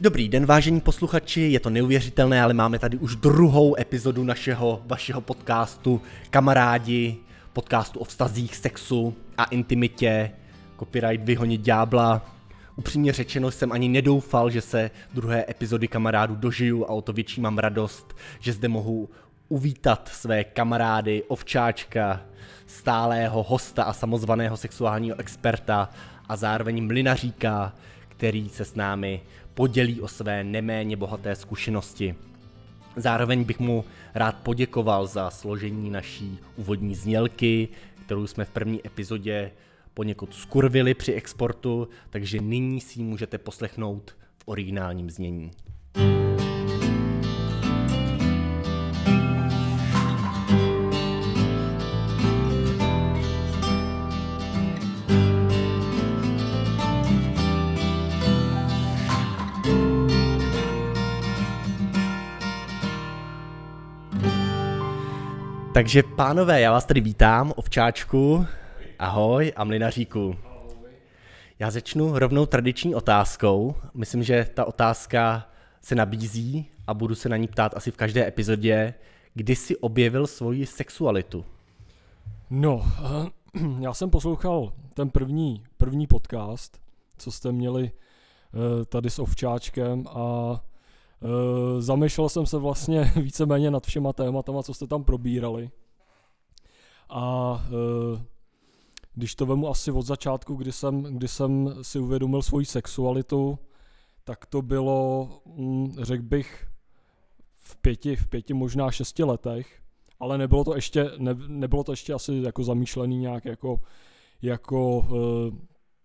Dobrý den, vážení posluchači, je to neuvěřitelné, ale máme tady už druhou epizodu našeho, vašeho podcastu Kamarádi, podcastu o vztazích, sexu a intimitě, copyright vyhonit ďábla. Upřímně řečeno jsem ani nedoufal, že se druhé epizody kamarádů dožiju a o to větší mám radost, že zde mohu uvítat své kamarády, ovčáčka, stálého hosta a samozvaného sexuálního experta a zároveň mlinaříka, který se s námi podělí o své neméně bohaté zkušenosti. Zároveň bych mu rád poděkoval za složení naší úvodní znělky, kterou jsme v první epizodě poněkud skurvili při exportu, takže nyní si ji můžete poslechnout v originálním znění. Takže pánové, já vás tady vítám, ovčáčku, ahoj a mlinaříku. Já začnu rovnou tradiční otázkou. Myslím, že ta otázka se nabízí a budu se na ní ptát asi v každé epizodě. Kdy jsi objevil svoji sexualitu? No, já jsem poslouchal ten první, první podcast, co jste měli eh, tady s Ovčáčkem a Uh, zamýšlel jsem se vlastně víceméně nad všema tématama, co jste tam probírali. A uh, když to vemu asi od začátku, kdy jsem, kdy jsem si uvědomil svoji sexualitu, tak to bylo, hm, řekl bych, v pěti, v pěti, možná šesti letech, ale nebylo to ještě, ne, nebylo to ještě asi jako zamýšlený nějak jako, jako uh,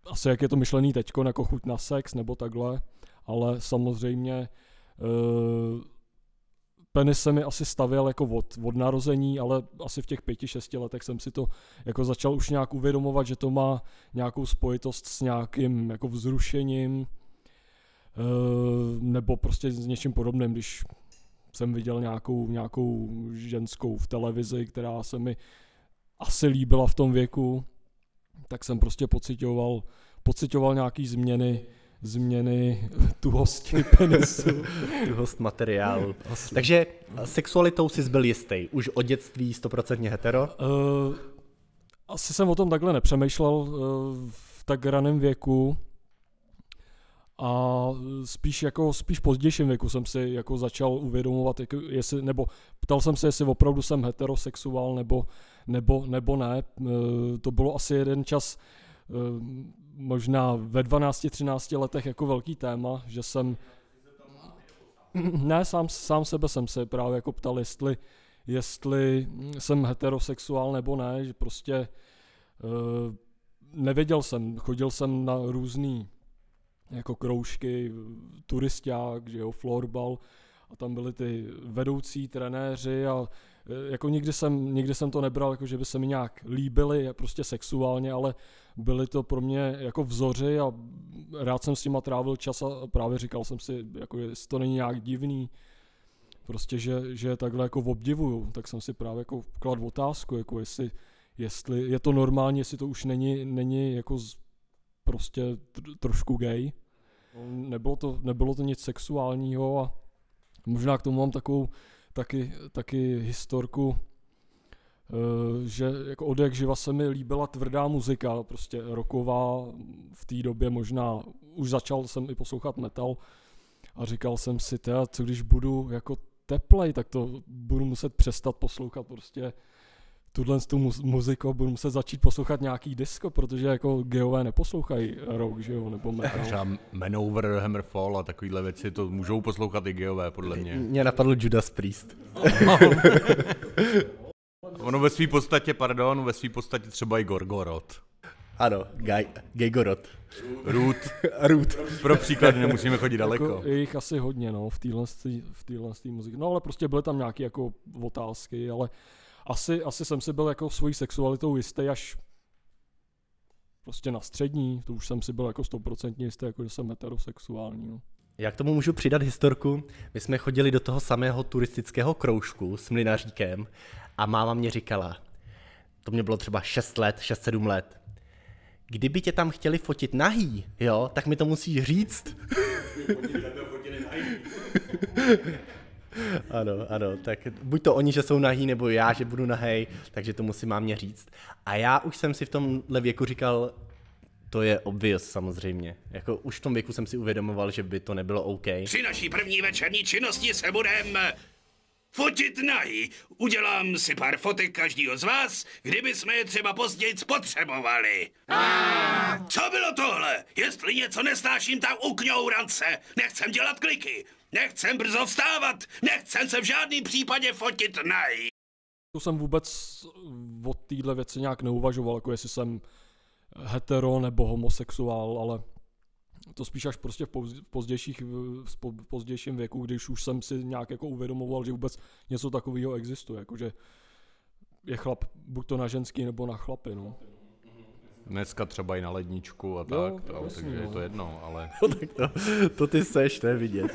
asi jak je to myšlený teďko, jako chuť na sex nebo takhle, ale samozřejmě Uh, penis se mi asi stavěl jako od, od narození, ale asi v těch pěti, šesti letech jsem si to jako začal už nějak uvědomovat, že to má nějakou spojitost s nějakým jako vzrušením uh, nebo prostě s něčím podobným, když jsem viděl nějakou, nějakou ženskou v televizi, která se mi asi líbila v tom věku, tak jsem prostě pocitoval, pocitoval nějaký změny změny tuhosti penisu. Tuhost materiálu. Asi. Takže sexualitou jsi byl jistý. Už od dětství stoprocentně hetero? Uh, asi jsem o tom takhle nepřemýšlel uh, v tak raném věku. A spíš jako spíš pozdějším věku jsem si jako začal uvědomovat, jako jestli, nebo ptal jsem se, jestli opravdu jsem heterosexuál nebo, nebo, nebo ne. Uh, to bylo asi jeden čas, možná ve 12-13 letech jako velký téma, že jsem ne, sám, sám sebe jsem se právě jako ptal, jestli, jestli jsem heterosexuál nebo ne, že prostě uh, nevěděl jsem, chodil jsem na různý jako kroužky, turisták, že jo, florbal a tam byly ty vedoucí trenéři a Eh, jako nikdy jsem, nikdy jsem to nebral, jako že by se mi nějak líbily prostě sexuálně, ale byly to pro mě jako vzory a rád jsem s nima trávil čas a právě říkal jsem si, jako jestli to není nějak divný, prostě, že, že takhle jako obdivuju, tak jsem si právě jako kladl otázku, jako jestli, jestli je to normální, jestli to už není, není jako z, prostě trošku gay. Nebylo to, nebylo to nic sexuálního a možná k tomu mám takovou taky, taky historku, eh, že jako od jak živa se mi líbila tvrdá muzika, prostě roková, v té době možná, už začal jsem i poslouchat metal a říkal jsem si, teda, co když budu jako teplej, tak to budu muset přestat poslouchat prostě tuhle tu muziku budu muset začít poslouchat nějaký disco, protože jako geové neposlouchají rock, že jo, nebo metal. Třeba Manover, Hammerfall a takovýhle věci, to můžou poslouchat i geové, podle mě. Mě napadl Judas Priest. ono ve své podstatě, pardon, ve své podstatě třeba i Gorgorod. Ano, Gaj, Gejgorod. Root. Root. Pro příklad nemusíme chodit daleko. Jako je jich asi hodně, no, v téhle v muzice. No, ale prostě byly tam nějaké jako otázky, ale asi, asi jsem si byl jako svojí sexualitou jistý až prostě na střední, to už jsem si byl jako stoprocentně jistý, jako že jsem heterosexuální. No. Já k tomu můžu přidat historku. My jsme chodili do toho samého turistického kroužku s mlinaříkem a máma mě říkala, to mě bylo třeba 6 let, 6-7 let, kdyby tě tam chtěli fotit nahý, jo, tak mi to musíš říct. ano, ano, tak buď to oni, že jsou nahý, nebo já, že budu nahej, takže to musí mám mě říct. A já už jsem si v tomhle věku říkal, to je obvious samozřejmě. Jako už v tom věku jsem si uvědomoval, že by to nebylo OK. Při naší první večerní činnosti se budem fotit nají. Udělám si pár fotek každýho z vás, kdyby jsme je třeba později potřebovali. Co bylo tohle? Jestli něco nesnáším, tak ukňourance. Nechcem dělat kliky. Nechcem brzo vstávat. Nechcem se v žádném případě fotit nají. To jsem vůbec o téhle věci nějak neuvažoval, jako jestli jsem hetero nebo homosexuál, ale to spíš až prostě v, poz, pozdějších, v pozdějším věku, když už jsem si nějak jako uvědomoval, že vůbec něco takového existuje, jakože je chlap buď to na ženský nebo na chlapy, no. Dneska třeba i na ledničku a Jo, tak, to, jasně, takže je no. to jedno, ale No, tak to, to ty seš, to je vidět.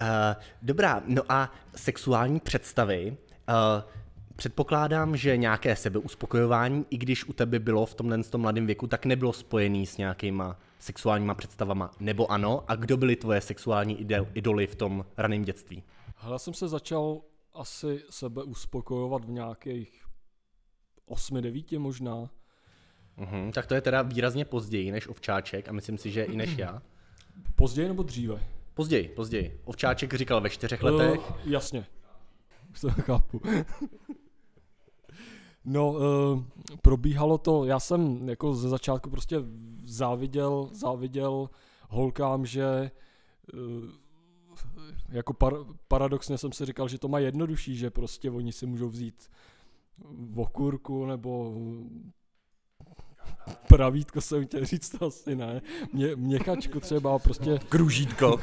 Uh, dobrá, no a sexuální představy. Uh, předpokládám, že nějaké sebeuspokojování, i když u tebe bylo v tomhle tom mladém věku, tak nebylo spojený s nějakýma sexuálníma představama, nebo ano? A kdo byly tvoje sexuální ide- idoly v tom raném dětství? Hele, já jsem se začal asi sebe uspokojovat v nějakých 8-9 možná. Mhm, tak to je teda výrazně později než Ovčáček a myslím si, že i než já. Později nebo dříve? Později, později. Ovčáček říkal ve čtyřech letech. Uh, jasně. Už to chápu. no, uh, probíhalo to, já jsem jako ze začátku prostě záviděl, záviděl holkám, že uh, jako par, paradoxně jsem si říkal, že to má jednodušší, že prostě oni si můžou vzít okurku nebo pravítko jsem chtěl říct, to asi ne. Mě, měchačku třeba prostě kružítko.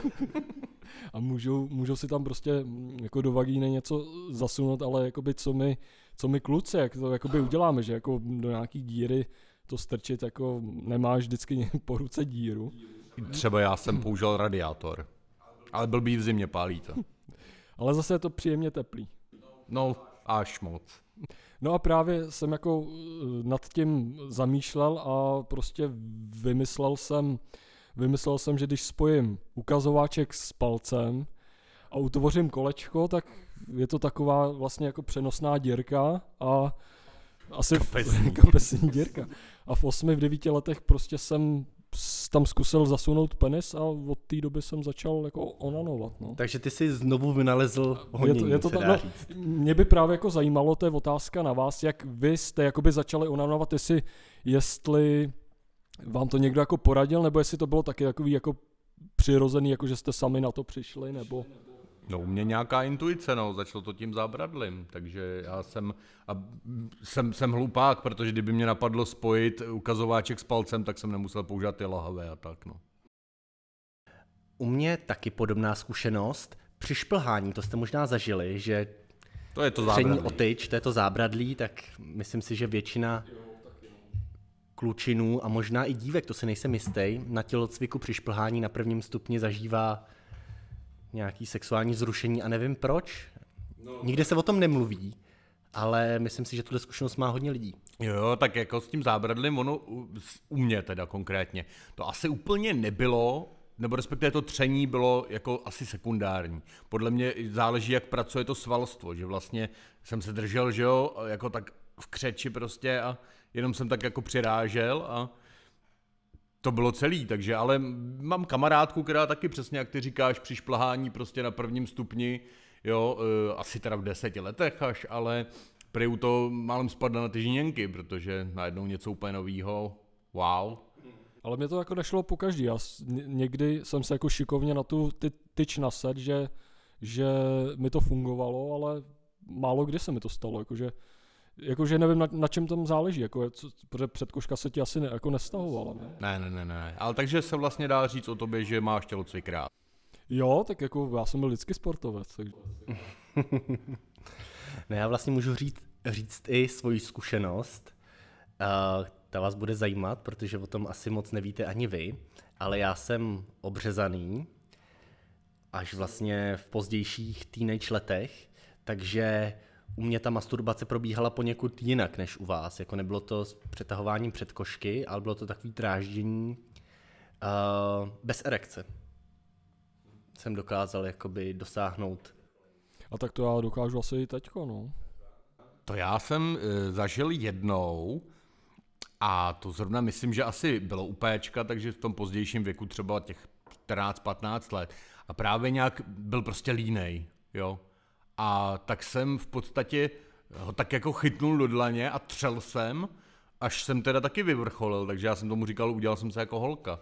a můžou, můžou si tam prostě mm, jako do vagíny něco zasunout, ale jakoby co my, co my kluci, jak to jakoby uděláme, že jako do nějaký díry to strčit, jako nemáš vždycky po ruce díru. Třeba já jsem použil radiátor. Ale blbý v zimě pálí to. Ale zase je to příjemně teplý. No, až moc. No a právě jsem jako eh, nad tím zamýšlel a prostě vymyslel jsem, vymyslel jsem, že když spojím ukazováček s palcem a utvořím kolečko, tak je to taková vlastně jako přenosná dírka a asi Kapesní. v, kapesní dírka. A v osmi, v devíti letech prostě jsem tam zkusil zasunout penis a od té doby jsem začal jako onanovat, no. Takže ty jsi znovu vynalezl Je honění, to, je to ta, no, mě by právě jako zajímalo, to je otázka na vás, jak vy jste jakoby začali onanovat, jestli, jestli vám to někdo jako poradil, nebo jestli to bylo taky takový jako přirozený, jako že jste sami na to přišli, nebo... No u mě nějaká intuice, no, začalo to tím zábradlím, takže já jsem, a jsem, jsem hlupák, protože kdyby mě napadlo spojit ukazováček s palcem, tak jsem nemusel používat ty lahavé a tak, no. U mě taky podobná zkušenost. Při šplhání, to jste možná zažili, že To je to přední zábradlí. otyč, to je to zábradlí, tak myslím si, že většina klučinů a možná i dívek, to si nejsem jistý, na tělocviku při šplhání na prvním stupni zažívá nějaký sexuální zrušení a nevím proč. Nikde se o tom nemluví, ale myslím si, že tuhle zkušenost má hodně lidí. Jo, tak jako s tím zábradlím, ono u mě teda konkrétně, to asi úplně nebylo, nebo respektive to tření bylo jako asi sekundární. Podle mě záleží, jak pracuje to svalstvo, že vlastně jsem se držel, že jo, jako tak v křeči prostě a jenom jsem tak jako přirážel a to bylo celý, takže ale mám kamarádku, která taky přesně, jak ty říkáš, při šplhání prostě na prvním stupni, jo, eh, asi teda v deseti letech až, ale prý to málem spadla na ty žíněnky, protože najednou něco úplně novýho, wow. Ale mě to jako nešlo po každý. Já někdy jsem se jako šikovně na tu ty, tyč naset, že, že mi to fungovalo, ale málo kdy se mi to stalo. Jakože, jakože nevím, na, na čem tam záleží, jako, co, protože předkoška se ti asi ne, jako nestahovala. Ne? Ne, ne, ne, ne, ale takže se vlastně dá říct o tobě, že máš tělocvik rád. Jo, tak jako já jsem byl vždycky sportovec. Takže... No já vlastně můžu říct, říct i svoji zkušenost. Uh, ta vás bude zajímat, protože o tom asi moc nevíte ani vy, ale já jsem obřezaný až vlastně v pozdějších teenage letech, takže u mě ta masturbace probíhala poněkud jinak než u vás. Jako nebylo to s přetahováním předkošky, ale bylo to takový dráždění uh, bez erekce. Jsem dokázal jakoby dosáhnout. A tak to já dokážu asi i teďko, no. To já jsem e, zažil jednou a to zrovna myslím, že asi bylo u péčka, takže v tom pozdějším věku třeba těch 14-15 let. A právě nějak byl prostě línej, jo. A tak jsem v podstatě ho tak jako chytnul do dlaně a třel jsem, až jsem teda taky vyvrcholil, takže já jsem tomu říkal, udělal jsem se jako holka.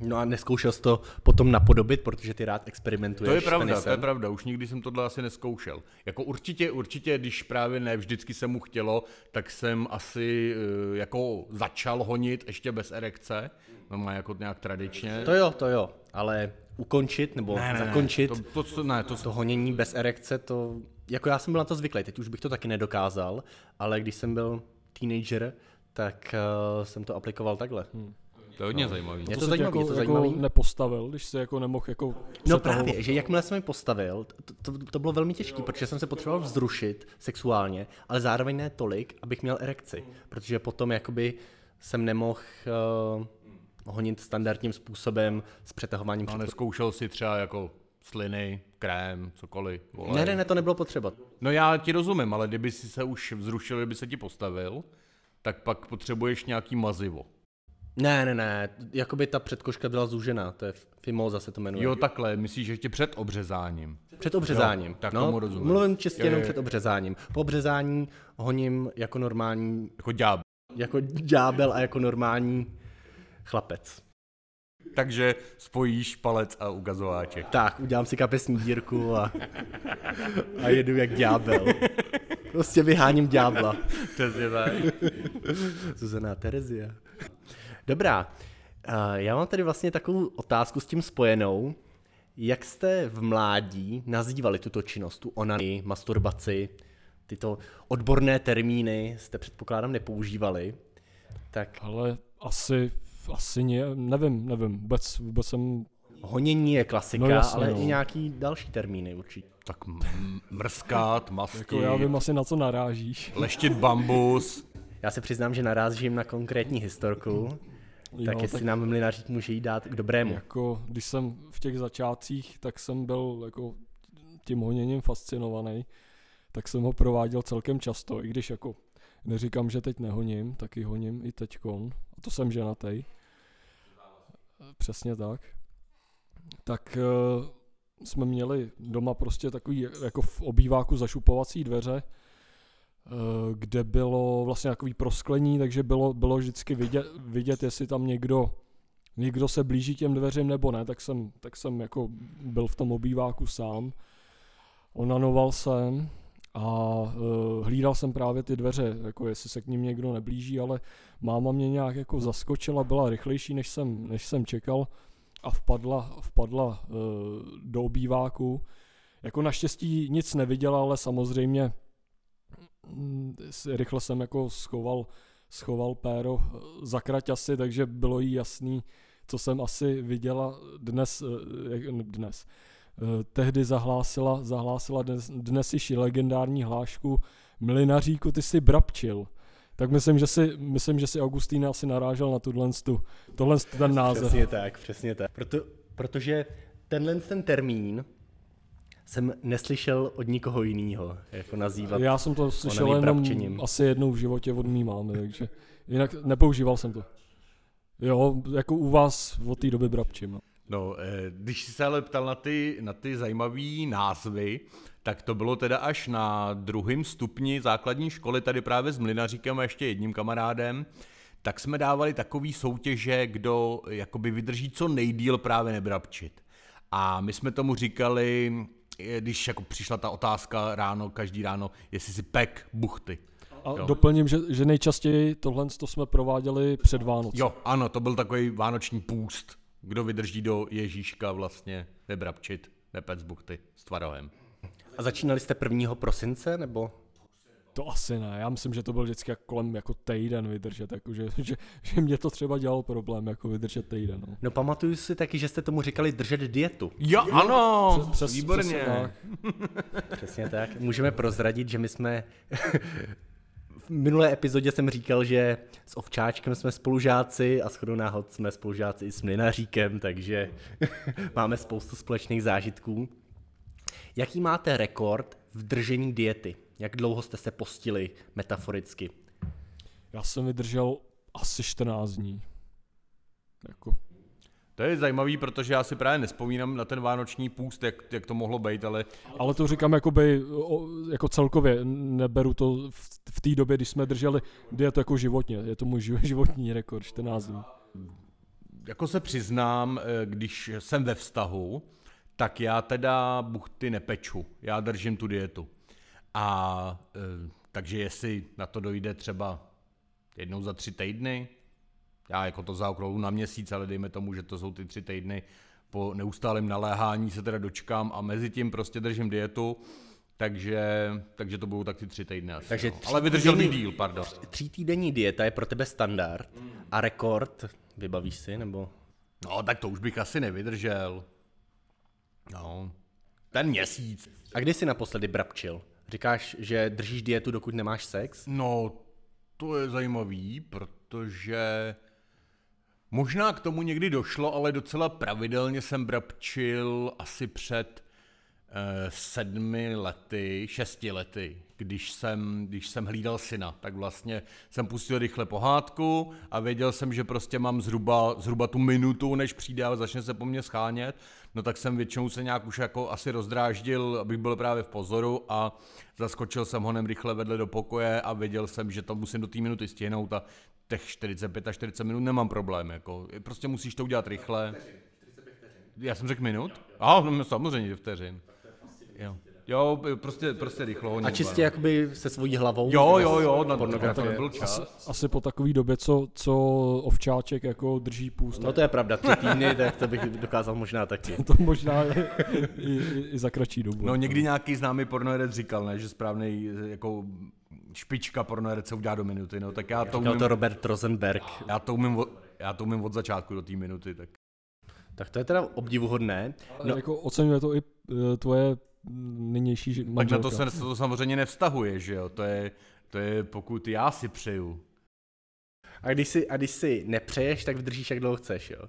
No a neskoušel jsi to potom napodobit, protože ty rád experimentuješ To je pravda, penisem. to je pravda, už nikdy jsem tohle asi neskoušel. Jako určitě, určitě, když právě ne vždycky se mu chtělo, tak jsem asi eh, jako začal honit ještě bez erekce, no jako nějak tradičně. To jo, to jo, ale ukončit nebo Ne, ne, ne, zakončit to, to, to, ne, to, to honění bez erekce, to, jako já jsem byl na to zvyklý, teď už bych to taky nedokázal, ale když jsem byl teenager, tak uh, jsem to aplikoval takhle. Hmm. to je hodně zajímavý. Je to to zajímavý, jako, je to jako zajímavý. nepostavil, když se jako nemohl jako No právě, že jakmile jsem mi postavil, to, to, to bylo velmi těžké, protože jsem se potřeboval vzrušit sexuálně, ale zároveň ne tolik, abych měl erekci, protože potom jakoby jsem nemohl uh, honit standardním způsobem s přetahováním A neskoušel si třeba jako sliny, krém, cokoliv. Volej. Ne, ne, ne, to nebylo potřeba. No já ti rozumím, ale kdyby si se už vzrušil, kdyby se ti postavil, tak pak potřebuješ nějaký mazivo. Ne, ne, ne, jakoby ta předkoška byla zúžená, to je fimoza se to jmenuje. Jo, takhle, myslíš ještě před obřezáním. Před obřezáním. Jo, tak no, tomu rozumím. Mluvím čistě Jo, jenom jo. před obřezáním. Po obřezání honím jako normální, Jako ďábel. jako ďábel a jako normální chlapec. Takže spojíš palec a ukazováček. Tak, udělám si kapesní dírku a, a jedu jak ďábel. Prostě vyháním ďábla. Přesně tak. Zuzana Terezia. Dobrá, a já mám tady vlastně takovou otázku s tím spojenou. Jak jste v mládí nazývali tuto činnost, tu onany, masturbaci, tyto odborné termíny jste předpokládám nepoužívali, tak Ale asi, asi ne, nevím, nevím, vůbec, vůbec jsem, honění je klasika, No jasně, ale no. i nějaký další termíny určitě. Tak m- mrskat, mastit, jako já vím asi na co narážíš. leštit bambus. Já se přiznám, že narazím na konkrétní historku, tak Jo, jestli nám mlynařík může jí dát k dobrému. Jako, když jsem v těch začátcích, tak jsem byl jako tím honěním fascinovaný, tak jsem ho prováděl celkem často, i když jako neříkám, že teď nehoním, taky honím i teďkon, a to jsem ženatej. Přesně tak. Tak uh, jsme měli doma prostě takový jako v obýváku zašupovací dveře, eh, kde bylo vlastně takový prosklení, takže bylo, bylo vždycky vidět, vidět, jestli tam někdo někdo se blíží těm dveřím nebo ne, tak jsem, tak jsem jako byl v tom obýváku sám. Onanoval jsem a uh, hlídal jsem právě ty dveře, jako jestli se k ním někdo neblíží, ale máma mě nějak jako zaskočila, byla rychlejší, než jsem, než jsem čekal a vpadla, vpadla uh, do obýváku. Jako naštěstí nic neviděla, ale samozřejmě mm, rychle jsem jako schoval, schoval péro eh, za kraťasy, takže bylo jí jasný, co jsem asi viděla dnes, dnes. Eh, Tehdy zahlásila, zahlásila dnes, dnes již legendární hlášku Mlinaříku, ty jsi brabčil. Tak myslím, že si, myslím, že si Augustín asi narážel na tuhle, tu, tohle ten název. Přesně tak, přesně tak. Proto, protože tenhle ten termín jsem neslyšel od nikoho jiného, jako nazývat. Já jsem to slyšel jenom brabčením. asi jednou v životě od mý mámy, takže jinak nepoužíval jsem to. Jo, jako u vás od té doby brabčím. no. No, eh, když jsi se ale ptal na ty, na ty zajímavé názvy, tak to bylo teda až na druhém stupni základní školy, tady právě s Mlinaříkem a ještě jedním kamarádem, tak jsme dávali takový soutěže, kdo jakoby vydrží co nejdíl právě nebrabčit. A my jsme tomu říkali, eh, když jako přišla ta otázka ráno, každý ráno, jestli si pek buchty. A Jo. doplním, že, že nejčastěji tohle to jsme prováděli před Vánoci. Jo, ano, to byl takový vánoční půst. Kdo vydrží do Ježíška vlastně nebrabčit, nepec buchty s tvarohem. A začínali jste 1. prosince, nebo? To asi ne, já myslím, že to byl vždycky jako kolem jako týden vydržet, jako že, že, že mě to třeba dělalo problém, jako vydržet týden. No. No pamatuju si taky, že jste tomu říkali držet dietu. Jo, ano, Přes- výborně. přesně tak. Přesně tak. Můžeme prozradit, že my jsme... minulé epizodě jsem říkal, že s Ovčáčkem jsme spolužáci a shodou náhod jsme spolužáci i s Mlinaříkem, takže máme spoustu společných zážitků. Jaký máte rekord v držení diety? Jak dlouho jste se postili metaforicky? Já jsem vydržel asi 14 dní. Jako, To je zajímavý, protože já si právě nespomínám na ten vánoční půst, jak, jak to mohlo být, ale ale to říkám jakoby, o, jako celkově, neberu to v, v té době, když jsme drželi dietu jako životně, je to můj živ- životní rekord, 14 dní. jako se přiznám, eh, když jsem ve vztahu, tak já teda buchty nepeču, já držím tu dietu. A eh, takže jestli na to dojde třeba jednou za tři týdny, já jako to zaokrouhlu na měsíc, ale dejme tomu, že to jsou ty tři týdny, po neustálém naléhání se teda dočkám a mezi tím prostě držím dietu, takže, takže to budou tak ty tři týdny asi. Takže no. tři Ale vydržel mi týdny- díl, pardon. Tří týdenní dieta je pro tebe standard a rekord, vybavíš si, nebo... No, tak to už bych asi nevydržel. No, ten měsíc. A kdy jsi naposledy brabčil? Říkáš, že držíš dietu, dokud nemáš sex? No, to je zajímavý, protože možná k tomu někdy došlo, ale docela pravidelně jsem brabčil asi před eh, sedmi lety, šesti lety, když jsem, když jsem hlídal syna, tak vlastně jsem pustil rychle pohádku a věděl jsem, že prostě mám zhruba, zhruba tu minutu, než přijde a začne se po mně schánět, no tak jsem většinou se nějak už jako asi rozdráždil, abych byl právě v pozoru a zaskočil jsem honem rychle vedle do pokoje a věděl jsem, že to musím do té minuty stihnout a těch 45 a 40 minut nemám problém, jako prostě musíš to udělat rychle. Já jsem řekl minut? A, no samozřejmě, že vteřin. Jo. Jo, prostě, prostě rychlo. A čistě dva. jakoby se svojí hlavou? Jo, jo, jo, na to pornografie. nebyl Asi, čas. asi po takové době, co, co ovčáček jako drží půst, No to je pravda, tři týdny, tak to bych dokázal možná taky. to možná je i, i, i za kratší dobu. No někdy nějaký známý pornoherec říkal, ne, že správný jako špička pornoherec se udělá do minuty, no tak já to umím, to Robert Rosenberg. já to umím, od, já to umím od začátku do té minuty, tak Tak to je teda obdivuhodné. No. Jako oceňuje to i eh, tvoje nynější ži- tak na manželka. to se to samozřejmě nevztahuje, že jo, to je, to je pokud já si přeju. a když si, a když si nepřeješ, tak vydržíš, jak dlouho chceš, jo?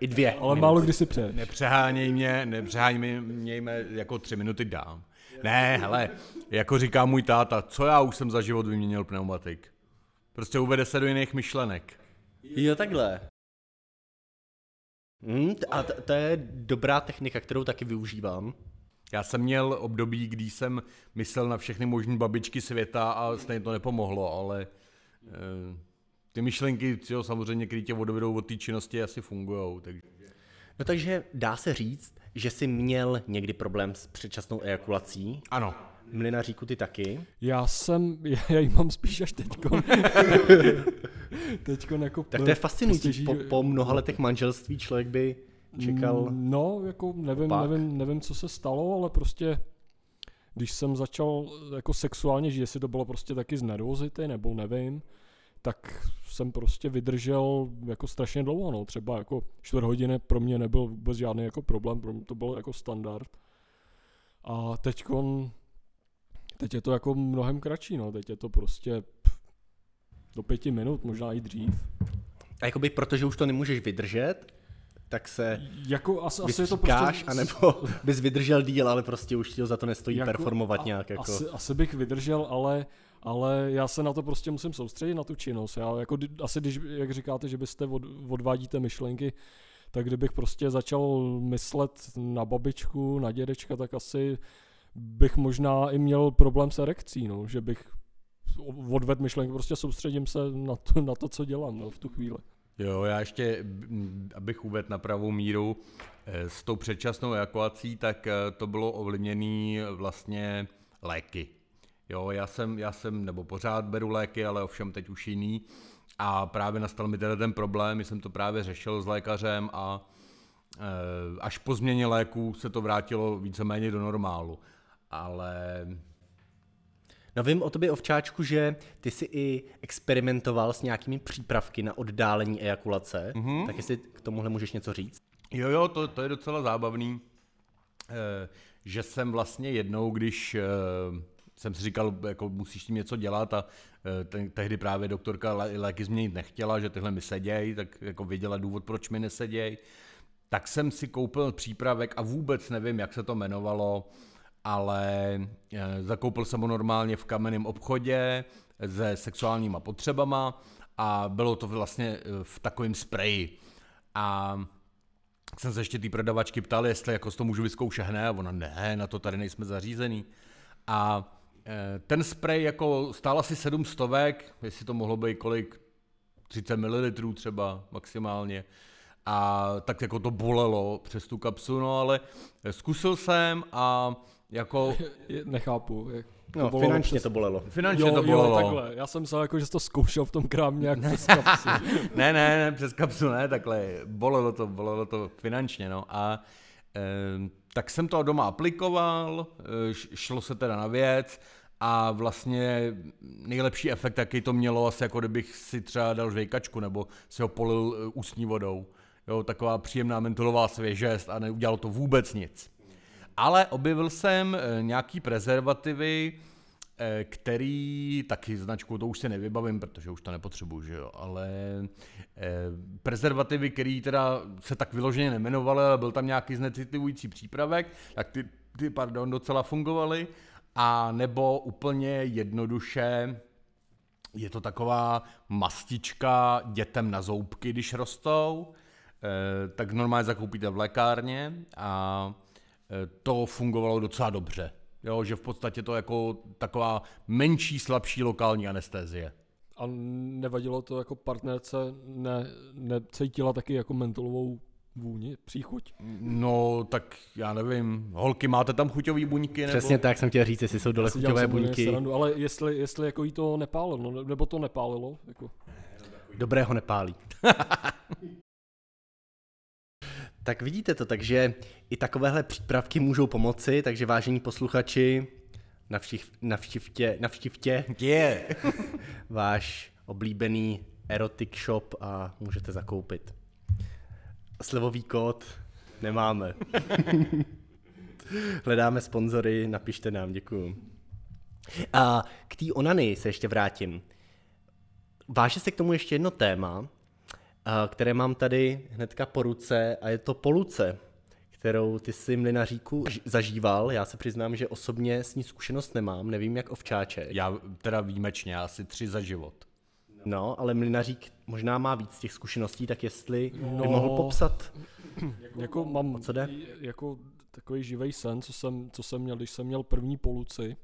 I dvě. Ale minuty. málo kdy si přeješ. Nepřeháněj mě, nepřeháněj mě jako tři minuty dám. Ne, hele, jako říká můj táta, co já už jsem za život vyměnil pneumatik. Prostě uvede se do jiných myšlenek. Jo, takhle. Hmm, a t- to je dobrá technika, kterou taky využívám. Já jsem měl období, kdy jsem myslel na všechny možné babičky světa a stejně to nepomohlo, ale e, ty myšlenky, jo, samozřejmě, které tě odvedou od té činnosti, asi fungují. Takže... No takže dá se říct, že jsi měl někdy problém s předčasnou ejakulací. Ano, Mlinaříku ty taky. Já jsem, já ji mám spíš až teďko. teďko jako Tak to je fascinující. postěží- Po, po mnoha letech manželství člověk by čekal... Mm, No, jako nevím, opak. nevím, nevím, co se stalo, ale prostě když jsem začal jako sexuálně žít, jestli to bylo prostě taky z nervozity, nebo nevím, tak jsem prostě vydržel jako strašně dlouho, no. Třeba jako čtvrt hodiny pro mě nebyl vůbec žádný jako problém, pro mě to byl jako standard. A teďkon, teď je to jako mnohem kratší, no. Teď je to prostě pff, do pěti minut, možná i dřív. A jakoby protože už to nemůžeš vydržet, tak se Jako asi, asi je to prostě... anebo bys vydržel díl, ale prostě už ti za to nestojí Jako performovat a- nějak. Jako. Asi, asi bych vydržel, ale, ale já se na to prostě musím soustředit, na tu činnost. Já jako, asi když, jak říkáte, že byste od, odvádíte myšlenky, tak kdybych prostě začal myslet na babičku, na dědečka, tak asi bych možná i měl problém s erekcí, no, že bych odvedl myšlenky, prostě soustředím se na to, na to co dělám no, v tu chvíli. Jo, já ještě, abych uvedl na pravou míru, eh, s tou předčasnou ejakulací, tak eh, to bylo ovlivněné vlastně léky. Jo, já jsem, já jsem, nebo pořád beru léky, ale ovšem teď už jiný. A právě nastal mi teda ten problém, jsem to právě řešil s lékařem a eh, až po změně léků se to vrátilo víceméně do normálu. Ale No vím o tobě, ovčáčku, že ty jsi i experimentoval s nějakými přípravky na oddálení ejakulace, mm-hmm. tak jestli k tomuhle můžeš něco říct? Jo, jo, to, to je docela zábavný, eh, že jsem vlastně jednou, když eh, jsem si říkal, jako musíš tím něco dělat a eh, ten, tehdy právě doktorka léky změnit nechtěla, že tyhle mi seděj, tak jako věděla důvod, proč mi neseděj, tak jsem si koupil přípravek a vůbec nevím, jak se to jmenovalo, ale zakoupil jsem ho normálně v kamenném obchodě se sexuálníma potřebama a bylo to vlastně v takovém spreji. A jsem se ještě té prodavačky ptal, jestli jako to můžu vyzkoušet hned, a ona ne, na to tady nejsme zařízený. A e, ten sprej jako stál asi 7 stovek, jestli to mohlo být kolik, 30 ml třeba maximálně. A tak jako to bolelo přes tu kapsu, no ale zkusil jsem a jako... Nechápu. Jak No, to finančně přes... to bolelo. Finančně jo, to bolelo. Jo, takhle. Já jsem myslel, jako, že jsi to zkoušel v tom krámě nějak ne. přes kapsu. ne, ne, ne, přes kapsu ne, takhle. Bolelo to, bolelo to finančně, no. A e, tak jsem to doma aplikoval, e, šlo se teda na věc a vlastně nejlepší efekt, jaký to mělo, asi jako kdybych si třeba dal žvejkačku nebo si ho polil eh, ústní vodou. Jo, taková příjemná mentolová svěžest a neudělalo to vůbec nic. Ale objevil jsem eh, nějaký prezervativy, eh, který taky značku, to už si nevybavím, protože už to nepotřebuju, že jo, ale eh, prezervativy, který teda se tak vyloženě nemenovaly, ale byl tam nějaký znecitlivující přípravek, tak ty, ty pardon, docela fungovaly, a nebo úplně jednoduše je to taková mastička dětem na zoubky, když rostou, tak normálně zakoupíte v lékárně a to fungovalo docela dobře. Jo, že v podstatě to jako taková menší, slabší lokální anestézie. A nevadilo to jako partnerce, ne, necítila taky jako mentolovou vůni, příchuť? No, tak já nevím. Holky, máte tam chuťové buňky? Nebo? Přesně tak jsem chtěl říct, jestli jsou dole chuťové buňky. Srandu, ale jestli, jestli jako jí to nepálilo, no, nebo to nepálilo? Jako. Dobrého nepálí. Tak vidíte to, takže i takovéhle přípravky můžou pomoci, takže vážení posluchači, navštiv, navštivtě, navštivtě yeah. váš oblíbený erotic shop a můžete zakoupit. Slevový kód nemáme. Hledáme sponzory, napište nám, děkuju. A k té onany se ještě vrátím. Váže se k tomu ještě jedno téma, které mám tady hnedka po ruce a je to poluce, kterou ty si mlinaříku zažíval. Já se přiznám, že osobně s ní zkušenost nemám, nevím jak ovčáček. Já teda výjimečně, asi tři za život. No, ale mlinařík možná má víc těch zkušeností, tak jestli no, by mohl popsat, jako mám, co jde? Jako takový živý sen, co jsem, co jsem měl, když jsem měl první poluci.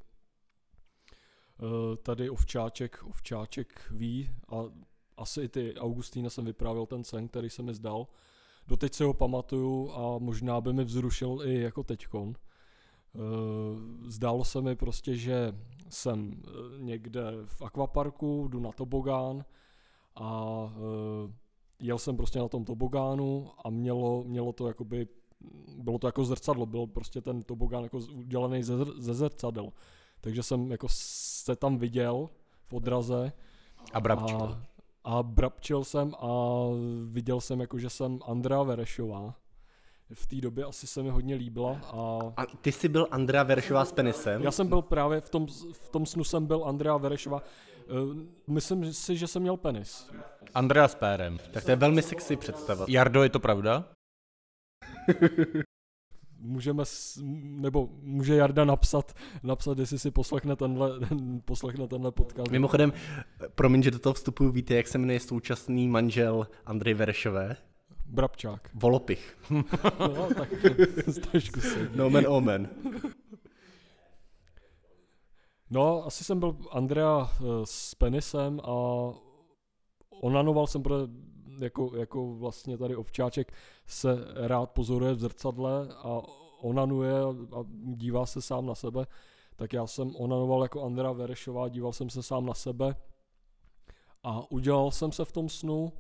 Eh, tady ovčáček, ovčáček ví a asi i ty Augustína jsem vyprávěl ten sen, který se mi zdal. Doteď si ho pamatuju a možná by mi vzrušil i jako teďkon. Eh, zdálo se mi prostě, že jsem eh, někde v akvaparku, jdu na tobogán a eh, jel jsem prostě na tom tobogánu a mělo, mělo to jakoby, bylo to jako zrcadlo, byl prostě ten tobogán jako udělaný ze, ze zrcadel. Takže jsem jako se tam viděl v odraze. A brabčil. A a brabčil jsem a viděl jsem jako, že jsem Andrea Verešová. V té době asi se mi hodně líbila. A... a ty jsi byl Andrea Verešová s penisem? Já jsem byl právě v tom, v tom snu jsem byl Andrea Verešová. Eh, myslím si, že jsem měl penis. Andrea s pérem. Tak to je velmi sexy představa. Jardo, je to pravda? Můžeme, nebo může Jarda napsat, napsat, jestli si poslechne tenhle, poslechne tenhle podcast. Mimochodem, promiň, že do toho vstupuju, víte, jak se jmenuje současný manžel Andrej Verešové? Brabčák. Volopich. no, tak trošku se. No man, omen. No, asi jsem byl Andrea eh, s penisem a onanoval jsem, protože jako, jako vlastně tady ovčáček se rád pozoruje v zrcadle a onanuje a dívá se sám na sebe, tak já jsem onanoval jako Andrea Verešová, díval jsem se sám na sebe a udělal jsem se v tom snu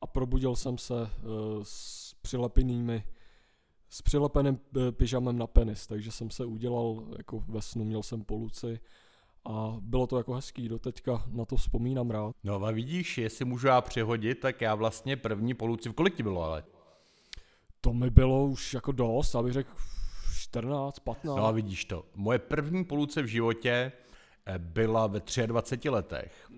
a probudil jsem se uh, s přilepenými s přilepeným uh, pyžamem na penis, takže jsem se udělal jako ve snu, měl jsem poluci a bylo to jako hezký, do teďka na to vzpomínám rád. No a vidíš, jestli můžu já přehodit, tak já vlastně první poluci, v kolik ti bylo ale? To mi bylo už jako dost, abych řekl 14, 15. No a vidíš to, moje první poluce v životě eh, byla ve 23 letech,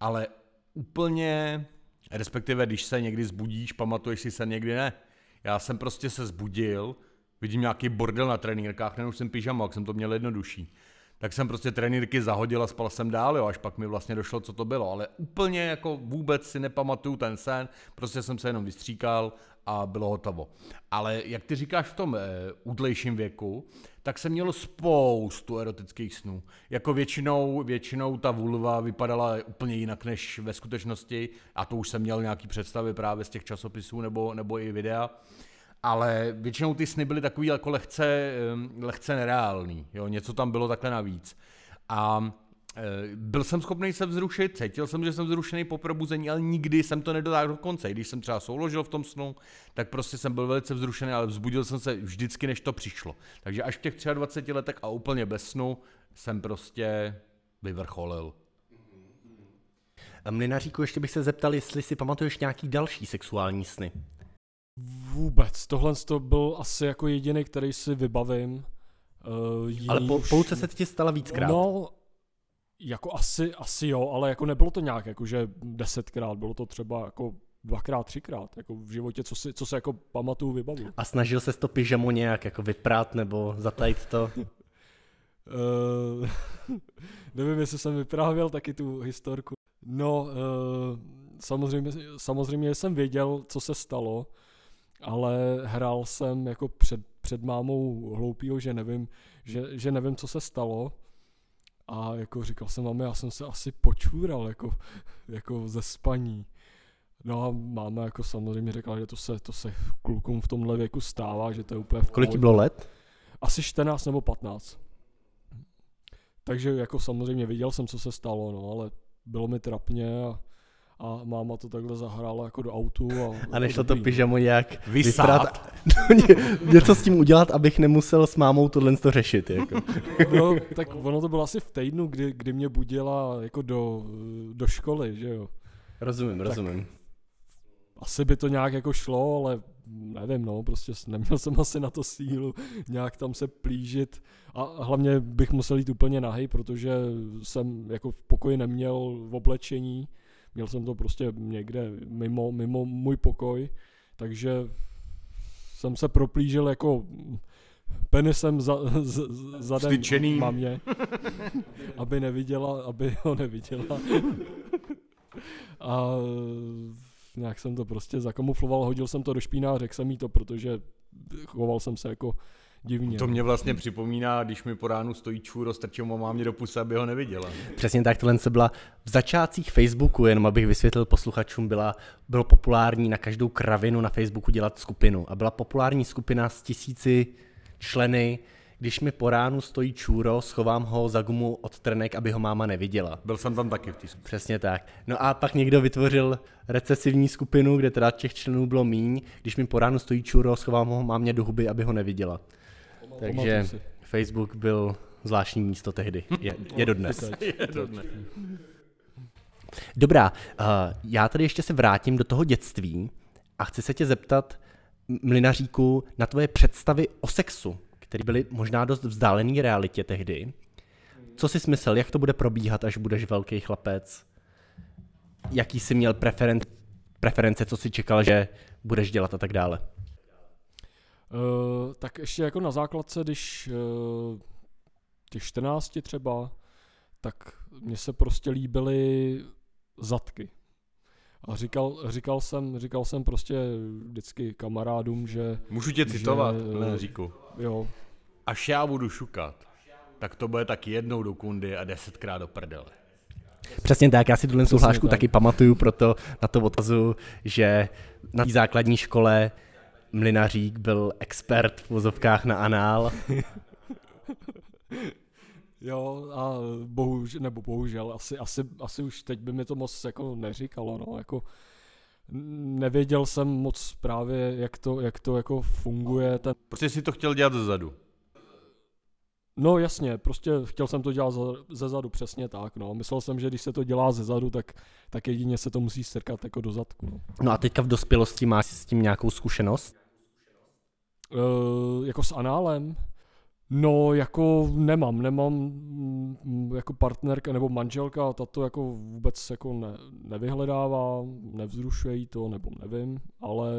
ale úplně, respektive když se někdy zbudíš, pamatuješ si se někdy ne. Já jsem prostě se zbudil, vidím nějaký bordel na trenýrkách, už jsem pyžamo, jak jsem to měl jednodušší tak jsem prostě trenýrky zahodil a spal jsem dál, jo, až pak mi vlastně došlo, co to bylo. Ale úplně jako vůbec si nepamatuju ten sen, prostě jsem se jenom vystříkal a bylo hotovo. Ale jak ty říkáš v tom e, údlejším věku, tak jsem měl spoustu erotických snů. Jako většinou, většinou ta vulva vypadala úplně jinak než ve skutečnosti a to už jsem měl nějaký představy právě z těch časopisů nebo, nebo i videa ale většinou ty sny byly takový jako lehce, lehce nereálný, jo, něco tam bylo takhle navíc. A e, byl jsem schopný se vzrušit, cítil jsem, že jsem vzrušený po probuzení, ale nikdy jsem to nedotáhl do konce. Když jsem třeba souložil v tom snu, tak prostě jsem byl velice vzrušený, ale vzbudil jsem se vždycky, než to přišlo. Takže až v těch 23 letech a úplně bez snu jsem prostě vyvrcholil. Mlinaříku, ještě bych se zeptal, jestli si pamatuješ nějaký další sexuální sny. Vůbec. Tohle to byl asi jako jediný, který si vybavím. Uh, ale po, pouce se ti stala víckrát. No, jako asi, asi jo, ale jako nebylo to nějak jako, že desetkrát, bylo to třeba jako dvakrát, třikrát, jako v životě, co, si, co se jako pamatuju, vybavu. A snažil se to pyžamo nějak jako vyprát nebo zatajit to? uh, nevím, jestli jsem vyprávěl taky tu historku. No, uh, samozřejmě, samozřejmě jsem věděl, co se stalo, ale hrál jsem jako před, před mámou hloupýho, že nevím, že, že nevím, co se stalo. A jako říkal jsem máme, já jsem se asi počůral jako, jako ze spaní. No a máma jako samozřejmě řekla, že to se, to se klukům v tomhle věku stává, že to je úplně v Kolik ti bylo let? Asi 14 nebo 15. Takže jako samozřejmě viděl jsem, co se stalo, no, ale bylo mi trapně a a máma to takhle zahrála jako do autu. A, a nešlo to pyžamo nějak vyprat, něco s tím udělat, abych nemusel s mámou tohle to řešit. Jako. no, tak ono to bylo asi v týdnu, kdy, kdy mě budila jako do, do školy, že jo. Rozumím, tak rozumím. Asi by to nějak jako šlo, ale nevím, no, prostě neměl jsem asi na to sílu nějak tam se plížit a hlavně bych musel jít úplně nahý, protože jsem jako v pokoji neměl v oblečení, Měl jsem to prostě někde mimo, mimo můj pokoj, takže jsem se proplížil jako penisem za, za, zadem Styčený. mamě, aby neviděla, aby ho neviděla. A nějak jsem to prostě zakamufloval, hodil jsem to do špína a řekl jsem jí to, protože choval jsem se jako divně. To mě vlastně připomíná, když mi po ránu stojí čůro, strčím a mám mě do pusy, aby ho neviděla. Přesně tak, tohle se byla v začátcích Facebooku, jenom abych vysvětlil posluchačům, byla, bylo populární na každou kravinu na Facebooku dělat skupinu. A byla populární skupina s tisíci členy, když mi po ránu stojí čůro, schovám ho za gumu od trnek, aby ho máma neviděla. Byl jsem tam taky v té Přesně tak. No a pak někdo vytvořil recesivní skupinu, kde teda těch členů bylo míň. Když mi po ránu stojí čůro, schovám ho mámě do huby, aby ho neviděla. Takže Facebook byl zvláštní místo tehdy. Je, je dodnes. je dodnes. Dobrá, uh, já tady ještě se vrátím do toho dětství a chci se tě zeptat, Mlinaříku, na tvoje představy o sexu, které byly možná dost vzdálený realitě tehdy. Co jsi smysl, jak to bude probíhat, až budeš velký chlapec? Jaký jsi měl preferen- preference, co jsi čekal, že budeš dělat a tak dále? Uh, tak ještě jako na základce, když uh, těch 14 třeba, tak mně se prostě líbily zadky. A říkal, říkal, jsem, říkal jsem prostě vždycky kamarádům, že... Můžu tě citovat, že, ne, říku. Jo. Až já budu šukat, tak to bude tak jednou do kundy a desetkrát do prdele. Přesně tak, já si tuhle hlášku taky pamatuju, proto na to otazu, že na té základní škole Mlinařík byl expert v vozovkách na anál. jo, a bohužel, nebo bohužel, asi, asi, asi už teď by mi to moc jako neříkalo, no, jako nevěděl jsem moc právě, jak to, jak to jako funguje. Ten... Prostě si to chtěl dělat zezadu. No jasně, prostě chtěl jsem to dělat ze zadu, přesně tak, no. Myslel jsem, že když se to dělá ze zadu, tak, tak jedině se to musí strkat jako do zadku, no. No a teďka v dospělosti máš s tím nějakou zkušenost? Uh, jako s análem? No, jako nemám, nemám mm, jako partnerka nebo manželka, ta to jako vůbec jako ne, nevyhledává, nevzrušuje jí to, nebo nevím, ale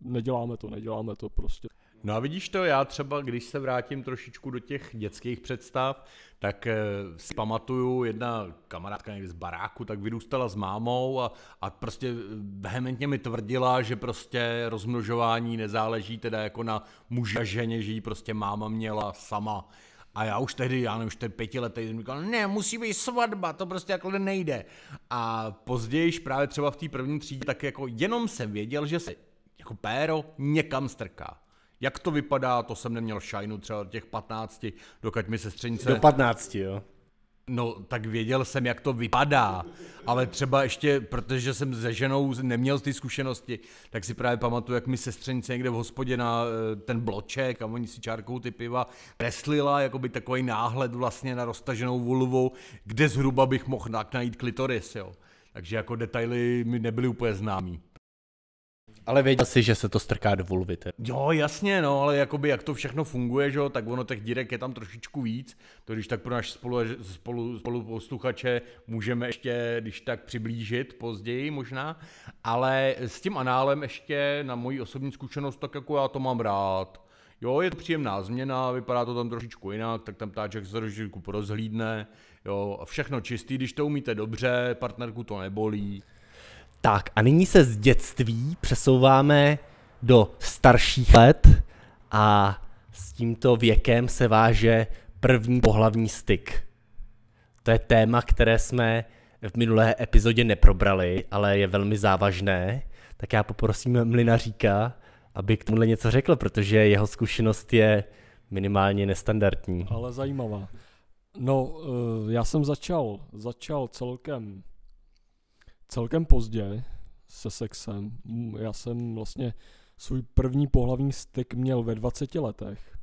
neděláme to, neděláme to prostě. No a vidíš to, já třeba, když se vrátím trošičku do těch dětských představ, tak eh, si pamatuju, jedna kamarádka někdy z baráku, tak vyrůstala s mámou a, a prostě vehementně mi tvrdila, že prostě rozmnožování nezáleží teda jako na muži a ženě, že ji prostě máma měla sama. A já už tehdy, já nevím, už ten pětiletý jsem říkal, ne, musí být svatba, to prostě jako nejde. A později, právě třeba v té první třídě, tak jako jenom jsem věděl, že se jako péro někam strká. Jak to vypadá, to jsem neměl šajnu třeba od těch 15, dokud mi sestřenice... Do 15, jo. No, tak věděl jsem, jak to vypadá, ale třeba ještě, protože jsem se ženou neměl ty zkušenosti, tak si právě pamatuju, jak mi sestřenice někde v hospodě na eh, ten bloček a oni si čárkou ty piva kreslila, jako by takový náhled vlastně na roztaženou vulvu, kde zhruba bych mohl najít klitoris, jo. Takže jako detaily mi nebyly úplně známý. Ale věděl jsi, že se to strká do vulvy. Te. Jo, jasně, no, ale jakoby jak to všechno funguje, že jo, tak ono těch dírek je tam trošičku víc, to když tak pro naše spolu, spolu, spolu posluchače můžeme ještě, když tak přiblížit později možná, ale s tím análem ještě na moji osobní zkušenost, tak jako já to mám rád. Jo, je to příjemná změna, vypadá to tam trošičku jinak, tak tam táček se trošičku porozhlídne, jo, a všechno čistý, když to umíte dobře, partnerku to nebolí. Tak a nyní se z dětství přesouváme do starších let a s tímto věkem se váže první pohlavní styk. To je téma, které jsme v minulé epizodě neprobrali, ale je velmi závažné. Tak já poprosím Mlinaříka, aby k tomuhle něco řekl, protože jeho zkušenost je minimálně nestandardní. Ale zajímavá. No, eh, já jsem začal, začal celkem celkem pozdě se sexem. Já jsem vlastně svůj první pohlavní styk měl ve 20 letech.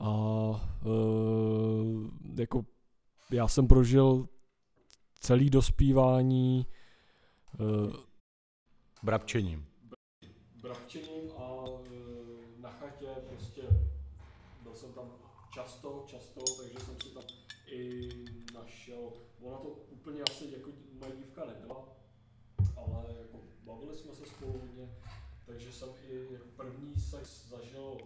A uh, jako já jsem prožil celý dospívání uh, brabčením. Brabčením a uh, na chatě prostě byl jsem tam často, často, takže jsem si tam i našel, ona to úplně asi jako moje dívka nebyla, ale jako bavili jsme se spolu hodně, takže jsem i jako první sex zažil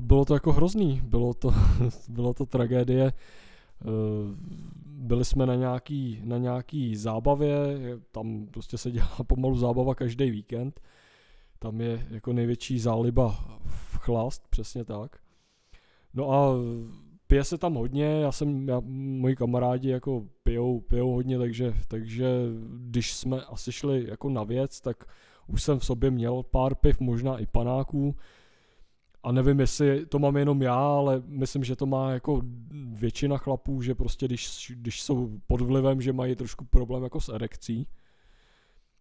bylo to jako hrozný, bylo to, bylo to tragédie. Eh, byli jsme na nějaký, na nějaký zábavě, tam prostě se dělá pomalu zábava každý víkend. Tam je jako největší záliba v chlast, přesně tak. No a pije se tam hodně, já jsem, já, moji kamarádi jako pijou, pijou hodně, takže, takže když jsme asi šli jako na věc, tak už jsem v sobě měl pár piv, možná i panáků. A nevím, jestli to mám jenom já, ale myslím, že to má jako většina chlapů, že prostě když, když jsou pod vlivem, že mají trošku problém jako s erekcí.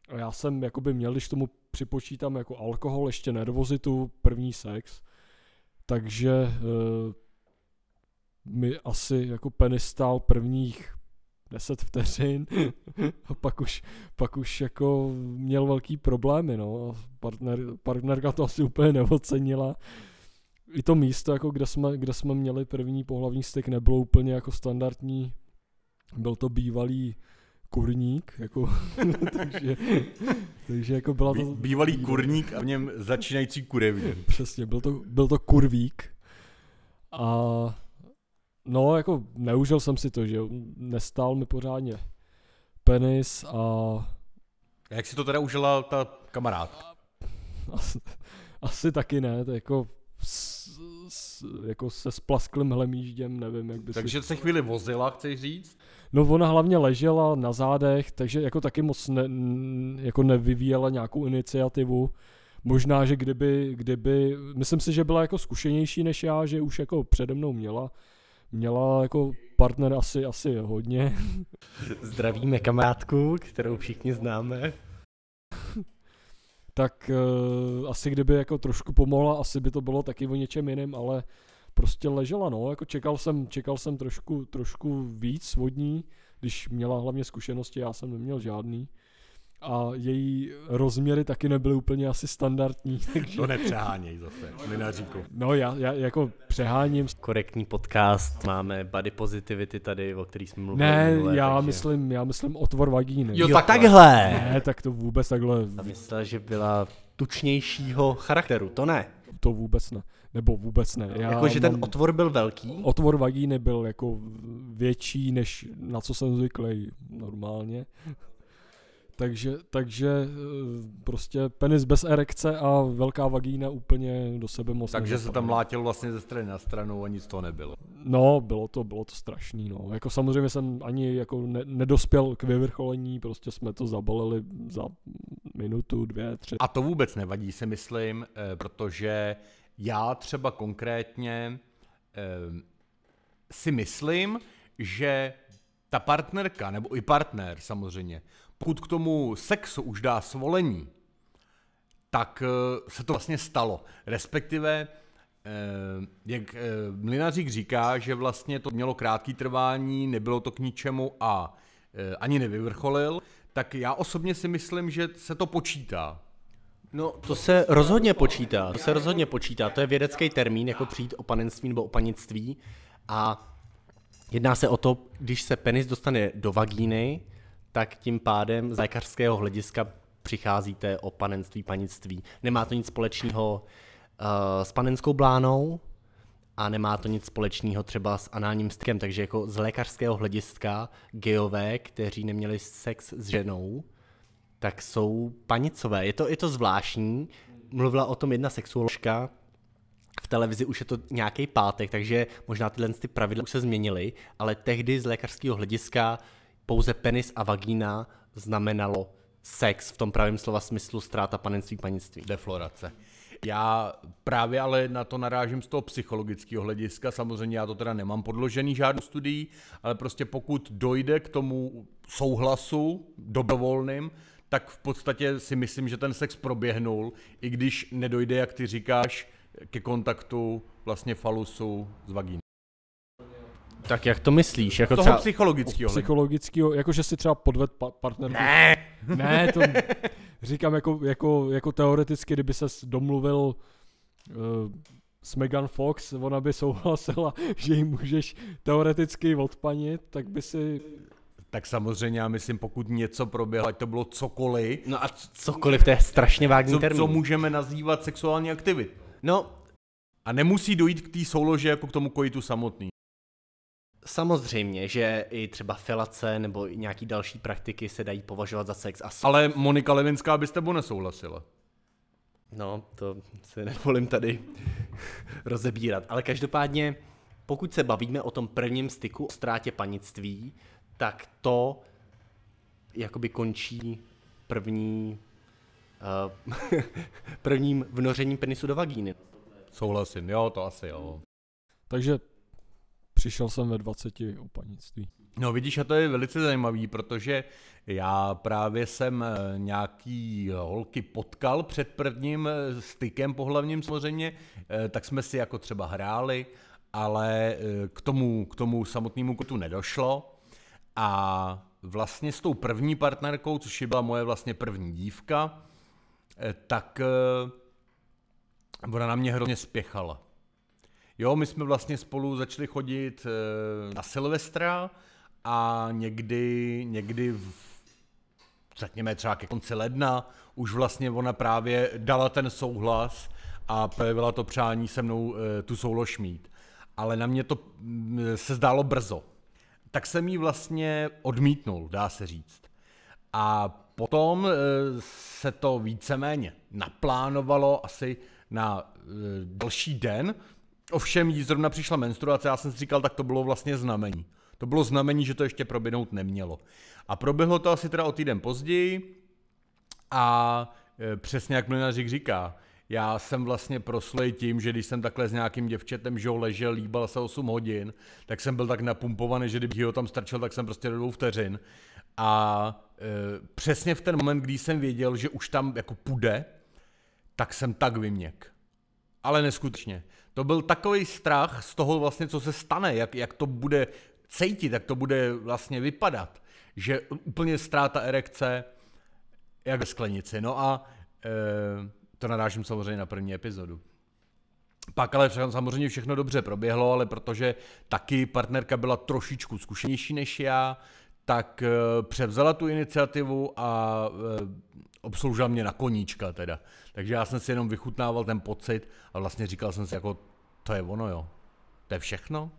A já jsem jakoby měl, když tomu připočítám jako alkohol, ještě nervozitu, první sex, takže eh, mi asi jako penis stál prvních 10 vteřin a pak už, pak už jako měl velký problémy, no. Partner, partnerka to asi úplně neocenila. I to místo, jako kde jsme, kde jsme měli první pohlavní styk, nebylo úplně jako standardní. Byl to bývalý kurník, jako, takže, takže jako byla to... Bývalý kurník a v něm začínající kurevní. Přesně, byl to, byl to kurvík. A No, jako neužil jsem si to, že nestál mi pořádně penis a... a jak si to teda užila ta kamarádka? Asi, asi taky ne, to jako, s, s, jako se splasklým hlemížděm, nevím, jak by Takže si... se chvíli vozila, chceš říct? No ona hlavně ležela na zádech, takže jako taky moc ne, jako nevyvíjela nějakou iniciativu. Možná, že kdyby, kdyby, myslím si, že byla jako zkušenější než já, že už jako přede mnou měla měla jako partner asi, asi hodně. Zdravíme kamarádku, kterou všichni známe. tak uh, asi kdyby jako trošku pomohla, asi by to bylo taky o něčem jiném, ale prostě ležela, no, jako čekal jsem, čekal jsem trošku, trošku víc vodní, když měla hlavně zkušenosti, já jsem neměl žádný a její rozměry taky nebyly úplně asi standardní. Takže... To nepřeháněj zase, Mlinaříku. No já, já jako přeháním. Korektní podcast, máme body positivity tady, o který jsme mluvili. Ne, minule, já takže... myslím, já myslím otvor vagíny. Jo, Jo, takhle. takhle. Ne, tak to vůbec takhle, A myslel, že byla tučnějšího charakteru, to ne. to vůbec ne. Nebo vůbec ne. Já Jako, že ten mám- otvor byl velký. otvor vagíny byl jako větší, než na co jsem zvyklý normálně. Takže, takže eh, prostě penis bez erekce a velká vagína úplně do sebe moc Takže se nezapadly. tam mlátil vlastně ze strany na stranu a nic to nebylo. No, bylo to, bylo to strašný, no. Jako samozřejmě jsem ani jako ne, nedospěl k vyvrcholení, prostě jsme to zabalili za minutu, dvě, tři. A to vůbec nevadí, si myslím, eh, protože já třeba konkrétně eh, si myslím, že ta partnerka, nebo i partner samozřejmě, pokud k tomu sexu už dá svolení, tak eh, se to vlastně stalo. Respektive, eh, jak eh, Mlinařík říká, že vlastně to mělo krátký trvání, nebylo to k ničemu a ani nevyvrcholil, tak já osobně si myslím, že se to počítá. No, to se rozhodně počítá. To se rozhodně počítá. To je vědecký termín, jako přijít o panenství nebo o panictví. A jedná se o to, když se penis dostane do vagíny, tak tím pádem z lékařského hlediska přicházíte o panenství, panictví. Nemá to nic společného uh, s panenskou blánou a nemá to nic společného třeba s análním stykem, takže jako z lékařského hlediska geové, kteří neměli sex s ženou, tak jsou panicové. Je to, je to zvláštní. Mluvila o tom jedna sexuoložka, v televizi už je to nějaký pátek, takže možná tyhle ty pravidla už se změnily, ale tehdy z lékařského hlediska pouze penis a vagína znamenalo sex v tom pravém slova smyslu ztráta panenství, panictví. deflorace. Já právě ale na to narážím z toho psychologického hlediska. Samozřejmě já to teda nemám podložený žádnou studií, ale prostě pokud dojde k tomu souhlasu dobrovolným, tak v podstatě si myslím, že ten sex proběhnul, i když nedojde, jak ty říkáš, ke kontaktu vlastně falusu s vagínou. Tak jak to myslíš? Jako Toho třeba... psychologického. Psychologického, jakože si třeba podved pa- partnerku. Ne, Ne, to říkám jako, jako, jako teoreticky, kdyby se domluvil uh, s Megan Fox, ona by souhlasila, že ji můžeš teoreticky odpanit, tak by si... tak samozřejmě já myslím, pokud něco proběhlo, ať to bylo cokoliv, No a cokoliv, to je strašně vágní co, termín. co můžeme nazývat sexuální aktivit. No, A nemusí dojít k té soulože jako k tomu kojitu samotný. Samozřejmě, že i třeba felace nebo i nějaký další praktiky se dají považovat za sex a Ale Monika Levinská by s tebou nesouhlasila. No, to se nevolím tady rozebírat. Ale každopádně, pokud se bavíme o tom prvním styku, o ztrátě panictví, tak to jakoby končí první, uh, prvním vnořením penisu do vagíny. Souhlasím, jo, to asi jo. Takže přišel jsem ve 20 o panictví. No vidíš, a to je velice zajímavý, protože já právě jsem eh, nějaký holky potkal před prvním eh, stykem pohlavním samozřejmě, eh, tak jsme si jako třeba hráli, ale k tomu, k tomu samotnému kotu nedošlo. A vlastně s tou první partnerkou, což byla moje vlastně první dívka, tak ona na mě hrozně spěchala. Jo, my jsme vlastně spolu začali chodit eh, na Silvestra a někdy, někdy v, řekněme třeba ke konci ledna, už vlastně ona právě dala ten souhlas a projevila to přání se mnou eh, tu soulož mít. Ale na mě to mm, se zdálo brzo. Tak jsem jí vlastně odmítnul, dá se říct. A potom eh, se to víceméně naplánovalo asi na další den. Ovšem jí zrovna přišla menstruace, já jsem si říkal, tak to bylo vlastně znamení. To bylo znamení, že to ještě proběhnout nemělo. A proběhlo to asi teda o týden později a e, přesně jak Mlinařík říká, já jsem vlastně proslej tím, že když jsem takhle s nějakým děvčetem, že ležel, líbal se 8 hodin, tak jsem byl tak napumpovaný, že kdybych ho tam strčil, tak jsem prostě do dvou vteřin. A e, přesně v ten moment, kdy jsem věděl, že už tam jako půjde, tak jsem tak vyměk. Ale neskutečně. To byl takový strach z toho vlastně, co se stane, jak, jak to bude cítit, jak to bude vlastně vypadat, že úplně ztráta erekce, jak ve sklenici. No a e, to narážím samozřejmě na první epizodu. Pak ale samozřejmě všechno dobře proběhlo, ale protože taky partnerka byla trošičku zkušenější než já, tak e, převzala tu iniciativu a e, obsloužila mě na koníčka teda. Takže já jsem si jenom vychutnával ten pocit a vlastně říkal jsem si jako, to je ono jo, to je všechno.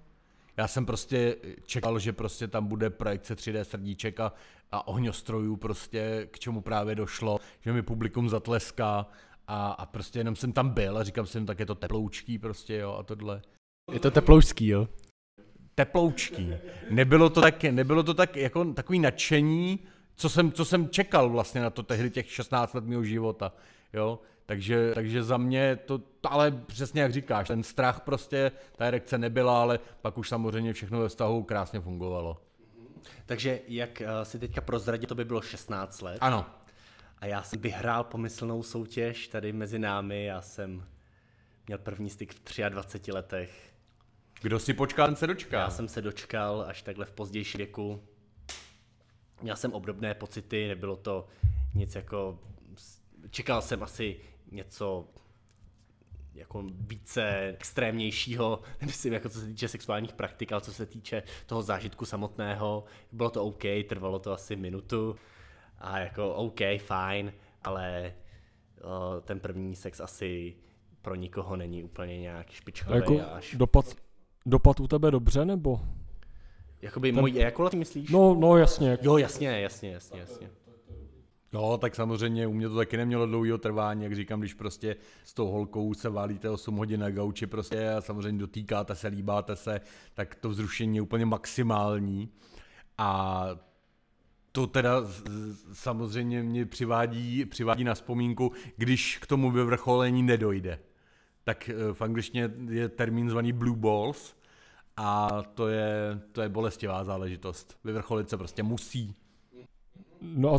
Já jsem prostě čekal, že prostě tam bude projekce 3D srdíček a, a ohňostrojů prostě, k čemu právě došlo, že mi publikum zatleská a, a prostě jenom jsem tam byl a říkám si, no, tak je to teploučký prostě jo a tohle. Je to teploučký jo? Teploučký. Nebylo to tak, nebylo to tak jako takový nadšení, co jsem, co jsem čekal vlastně na to tehdy těch 16 let mého života, jo. Takže, takže za mě to, ale přesně jak říkáš, ten strach prostě, ta erekce nebyla, ale pak už samozřejmě všechno ve vztahu krásně fungovalo. Takže jak uh, si teďka prozradil, to by bylo 16 let. Ano. A já jsem vyhrál pomyslnou soutěž tady mezi námi, já jsem měl první styk v 23 letech. Kdo si počká, ten se dočká. Já jsem se dočkal až takhle v pozdější věku. Měl jsem obdobné pocity, nebylo to nic jako... Čekal jsem asi něco jako více extrémnějšího, nemyslím jako co se týče sexuálních praktik, ale co se týče toho zážitku samotného. Bylo to OK, trvalo to asi minutu a jako OK, fajn, ale ten první sex asi pro nikoho není úplně nějak špičkový. Jako až... dopad, dopad u tebe dobře, nebo? Jakoby ten... můj ejakulat, myslíš? No, no jasně. Jo, jasně, jasně, jasně, jasně. No, tak samozřejmě u mě to taky nemělo dlouhého trvání, jak říkám, když prostě s tou holkou se válíte 8 hodin na gauči prostě a samozřejmě dotýkáte se, líbáte se, tak to vzrušení je úplně maximální. A to teda samozřejmě mě přivádí, přivádí na vzpomínku, když k tomu vyvrcholení nedojde. Tak eh, v angličtině je termín zvaný blue balls a to je, to je bolestivá záležitost. Vyvrcholit se prostě musí. No a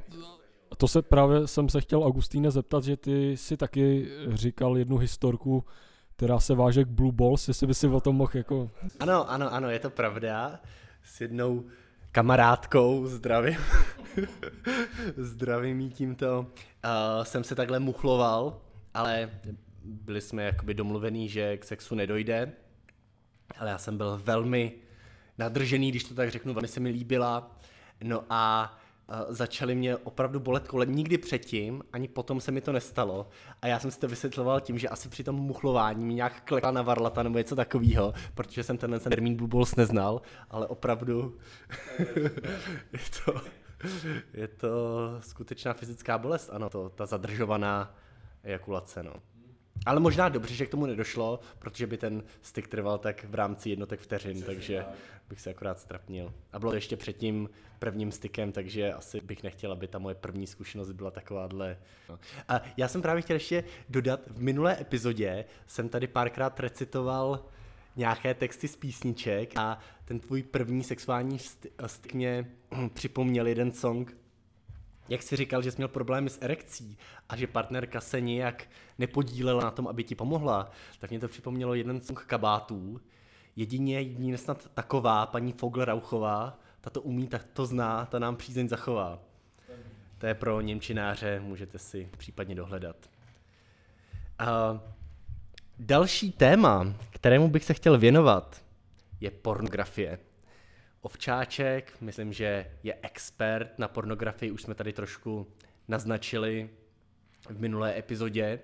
to se právě jsem se chtěl Augustíne zeptat, že ty si taky říkal jednu historku, která se váže k Blue Balls, jestli by si o tom mohl jako... Ano, ano, ano, je to pravda. S jednou kamarádkou, zdravím, zdravím jí tímto, uh, jsem se takhle muchloval, ale byli jsme jakoby domluvení, že k sexu nedojde, ale já jsem byl velmi nadržený, když to tak řeknu, velmi se mi líbila, no a začaly mě opravdu bolet kolem. Nikdy předtím, ani potom se mi to nestalo. A já jsem si to vysvětloval tím, že asi při tom muchlování mi nějak klekla na varlata nebo něco takového, protože jsem tenhle termín Blue Balls neznal, ale opravdu je to, je to skutečná fyzická bolest, ano, to, ta zadržovaná ejakulace, no. Ale možná dobře, že k tomu nedošlo, protože by ten styk trval tak v rámci jednotek vteřin, takže bych se akorát strapnil. A bylo to ještě před tím prvním stykem, takže asi bych nechtěl, aby ta moje první zkušenost byla takováhle. A já jsem právě chtěl ještě dodat, v minulé epizodě jsem tady párkrát recitoval nějaké texty z písniček a ten tvůj první sexuální styk mě připomněl jeden song jak jsi říkal, že jsi měl problémy s erekcí a že partnerka se nijak nepodílela na tom, aby ti pomohla, tak mě to připomnělo jeden song kabátů. Jedině jedině snad taková, paní Fogl Rauchová, ta to umí, tak to zná, ta nám přízeň zachová. To je pro Němčináře, můžete si případně dohledat. A další téma, kterému bych se chtěl věnovat, je pornografie. Ovčáček, myslím, že je expert na pornografii, už jsme tady trošku naznačili v minulé epizodě,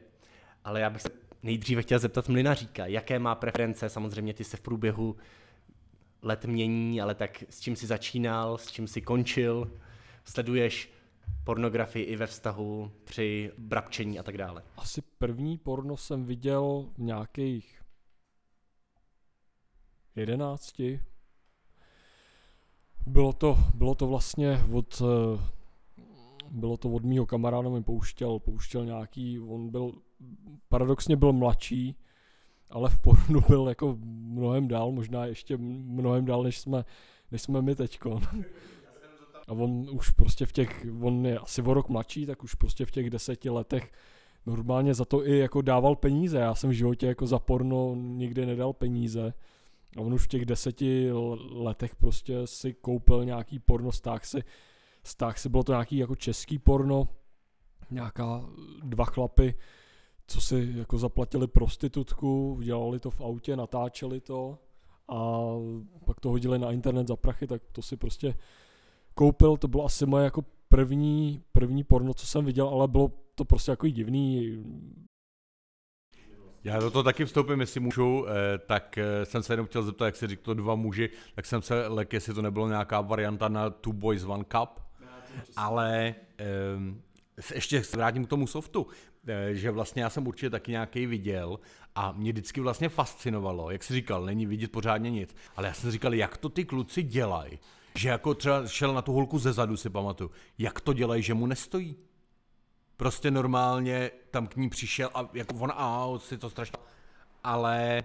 ale já bych se nejdříve chtěl zeptat Mlinaříka, jaké má preference, samozřejmě ty se v průběhu let mění, ale tak s čím jsi začínal, s čím jsi končil, sleduješ pornografii i ve vztahu při brabčení a tak dále. Asi první porno jsem viděl v nějakých jedenácti, bylo to, bylo to vlastně od, eh, bylo to od mýho kamaráda, mi pouštěl, pouštěl nějaký, on byl, paradoxně byl mladší, ale v pornu byl jako mnohem dál, možná ještě mnohem dál, než jsme, než jsme my teďko. A on už prostě v těch, on je asi o rok mladší, tak už prostě v těch deseti letech normálně za to i jako dával peníze. Já jsem v životě jako za porno nikdy nedal peníze. A on už v těch deseti letech prostě si koupil nějaký porno, stáh si, stáh si, bylo to nějaký jako český porno, nějaká dva chlapy, co si jako zaplatili prostitutku, dělali to v autě, natáčeli to a pak to hodili na internet za prachy, tak to si prostě koupil, to bylo asi moje jako první, první porno, co jsem viděl, ale bylo to prostě jako divný. Já do toho taky vstoupím, jestli můžu, eh, tak eh, jsem se jenom chtěl zeptat, jak se říkalo dva muži, tak jsem se lek, jestli to nebylo nějaká varianta na Two Boys One Cup, ale um, ještě se vrátím k tomu softu, eh, že vlastně já jsem určitě taky nějaký viděl a mě vždycky vlastně fascinovalo, jak jsi říkal, není vidět pořádně nic, ale já jsem říkal, jak to ty kluci dělají, že jako třeba šel na tu holku ze zadu, si pamatuju, jak to dělají, že mu nestojí. Prostě normálně tam k ní přišel a jako on, a si to strašně, ale eh,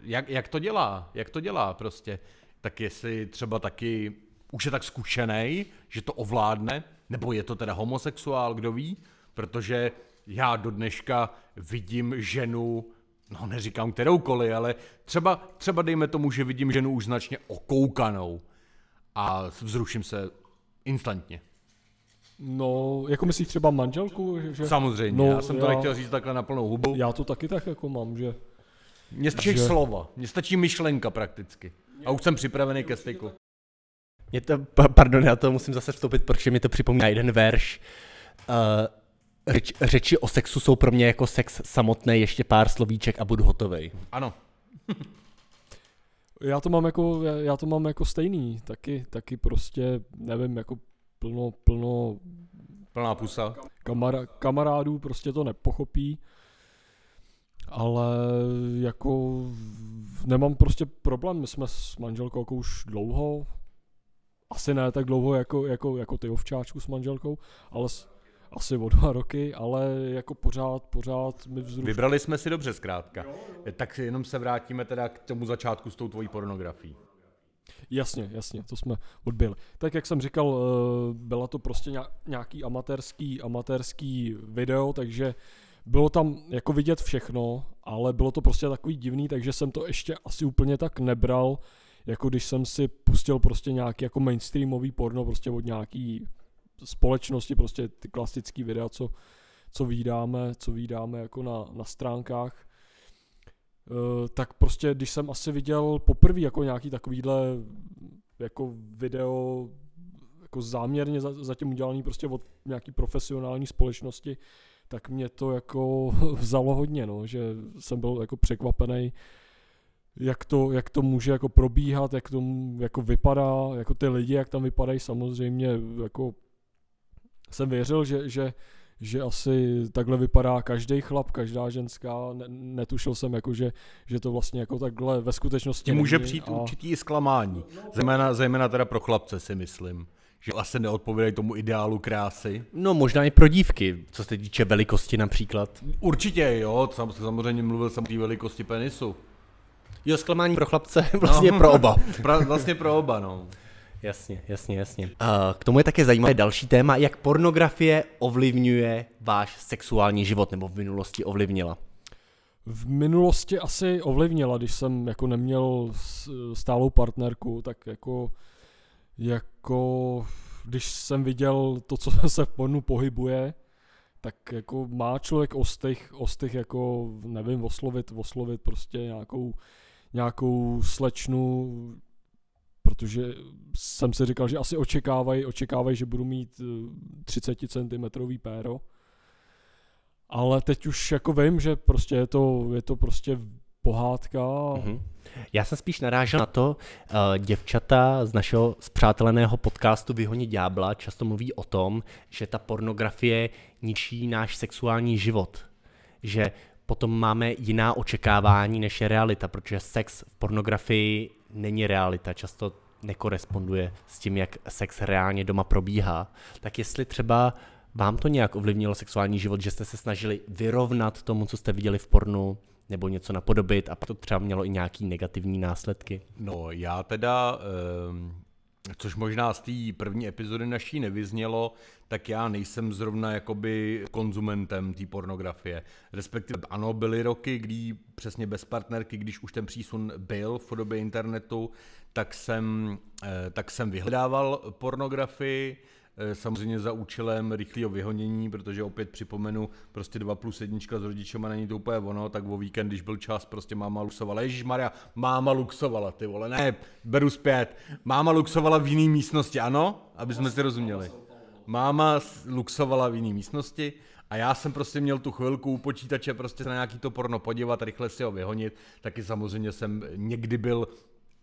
jak, jak to dělá, jak to dělá prostě, tak jestli třeba taky už je tak zkušený, že to ovládne, nebo je to teda homosexuál, kdo ví, protože já do dneška vidím ženu, no neříkám kteroukoliv, ale třeba, třeba dejme tomu, že vidím ženu už značně okoukanou a vzruším se instantně. No, jako myslíš třeba manželku? Že... Samozřejmě, no, já jsem to já, nechtěl říct takhle na plnou hubu. Já to taky tak jako mám, že... Mně stačí že... slova, mně stačí myšlenka prakticky. A už jsem připravený ke styku. Mě to, pardon, já to musím zase vstoupit, protože mi to připomíná jeden verš. Uh, řeč, řeči o sexu jsou pro mě jako sex samotný, ještě pár slovíček a budu hotovej. Ano. já to mám jako, já to mám jako stejný, taky, taky prostě, nevím, jako plno, plno Plná pusa. Kamara, kamarádů prostě to nepochopí, ale jako nemám prostě problém, my jsme s manželkou jako už dlouho, asi ne tak dlouho jako, jako, jako ty ovčáčku s manželkou, ale s, asi o dva roky, ale jako pořád, pořád mi vzrušuje. Vybrali jsme si dobře zkrátka. Tak jenom se vrátíme teda k tomu začátku s tou tvojí pornografií. Jasně, jasně, to jsme odbyli. Tak jak jsem říkal, eh, byla to prostě nějaký amatérský, amatérský video, takže bylo tam jako vidět všechno, ale bylo to prostě takový divný, takže jsem to ještě asi úplně tak nebral, jako když jsem si pustil prostě nějaký jako mainstreamový porno prostě od nějaký společnosti, prostě ty klasický videa, co, co vydáme, co vydáme jako na, na stránkách, tak prostě když jsem asi viděl poprvé jako nějaký takovýhle jako video jako záměrně zatím udělaný prostě od nějaký profesionální společnosti, tak mě to jako vzalo hodně, no, že jsem byl jako překvapený, jak to, jak to může jako probíhat, jak to jako vypadá, jako ty lidi, jak tam vypadají. Samozřejmě, jako jsem věřil, že, že, že asi takhle vypadá každý chlap, každá ženská, ne, netušil jsem jako, že, že to vlastně jako takhle ve skutečnosti Ti může přijít a... určitý zklamání, zejména, zejména teda pro chlapce si myslím že asi neodpovídají tomu ideálu krásy. No možná i pro dívky, co se týče velikosti například. Určitě jo, samozřejmě mluvil jsem o té velikosti penisu. Jo, zklamání pro chlapce, vlastně no, pro oba. pra, vlastně pro oba, no. Jasně, jasně, jasně. A k tomu je také zajímavé další téma, jak pornografie ovlivňuje váš sexuální život, nebo v minulosti ovlivnila. V minulosti asi ovlivnila, když jsem jako neměl stálou partnerku, tak jako, jako když jsem viděl to, co se v pornu pohybuje, tak jako má člověk ostych, ostych jako, nevím, oslovit, oslovit prostě nějakou nějakou slečnu, protože jsem si říkal, že asi očekávají, očekávají, že budu mít 30 eh, cm péro. Ale teď už jako vím, že prostě je to, je to prostě pohádka. Mm-hmm. Já jsem spíš narážel na to, uh, děvčata z našeho zpřáteleného podcastu Vyhonit ďábla často mluví o tom, že ta pornografie ničí náš sexuální život. Že potom máme jiná očekávání, než je realita, protože sex v pornografii není realita, často nekoresponduje s tím, jak sex reálně doma probíhá. Tak jestli třeba vám to nějak ovlivnilo sexuální život, že jste se snažili vyrovnat tomu, co jste viděli v pornu, nebo něco napodobit a to třeba mělo i nějaký negativní následky? No já teda, um, což možná z té první epizody naší nevyznělo, tak já nejsem zrovna jakoby konzumentem té pornografie. Respektive ano, byly roky, kdy přesně bez partnerky, když už ten přísun byl v podobě internetu, tak jsem, eh, tak jsem vyhledával pornografii, samozřejmě za účelem rychlého vyhonění, protože opět připomenu, prostě 2 plus jednička s rodičema není to úplně ono, tak o víkend, když byl čas, prostě máma luxovala. Ježíš Maria, máma luxovala, ty vole, ne, beru zpět. Máma luxovala v jiné místnosti, ano? Aby jsme si rozuměli. Máma luxovala v jiné místnosti a já jsem prostě měl tu chvilku u počítače prostě na nějaký to porno podívat, rychle si ho vyhonit, taky samozřejmě jsem někdy byl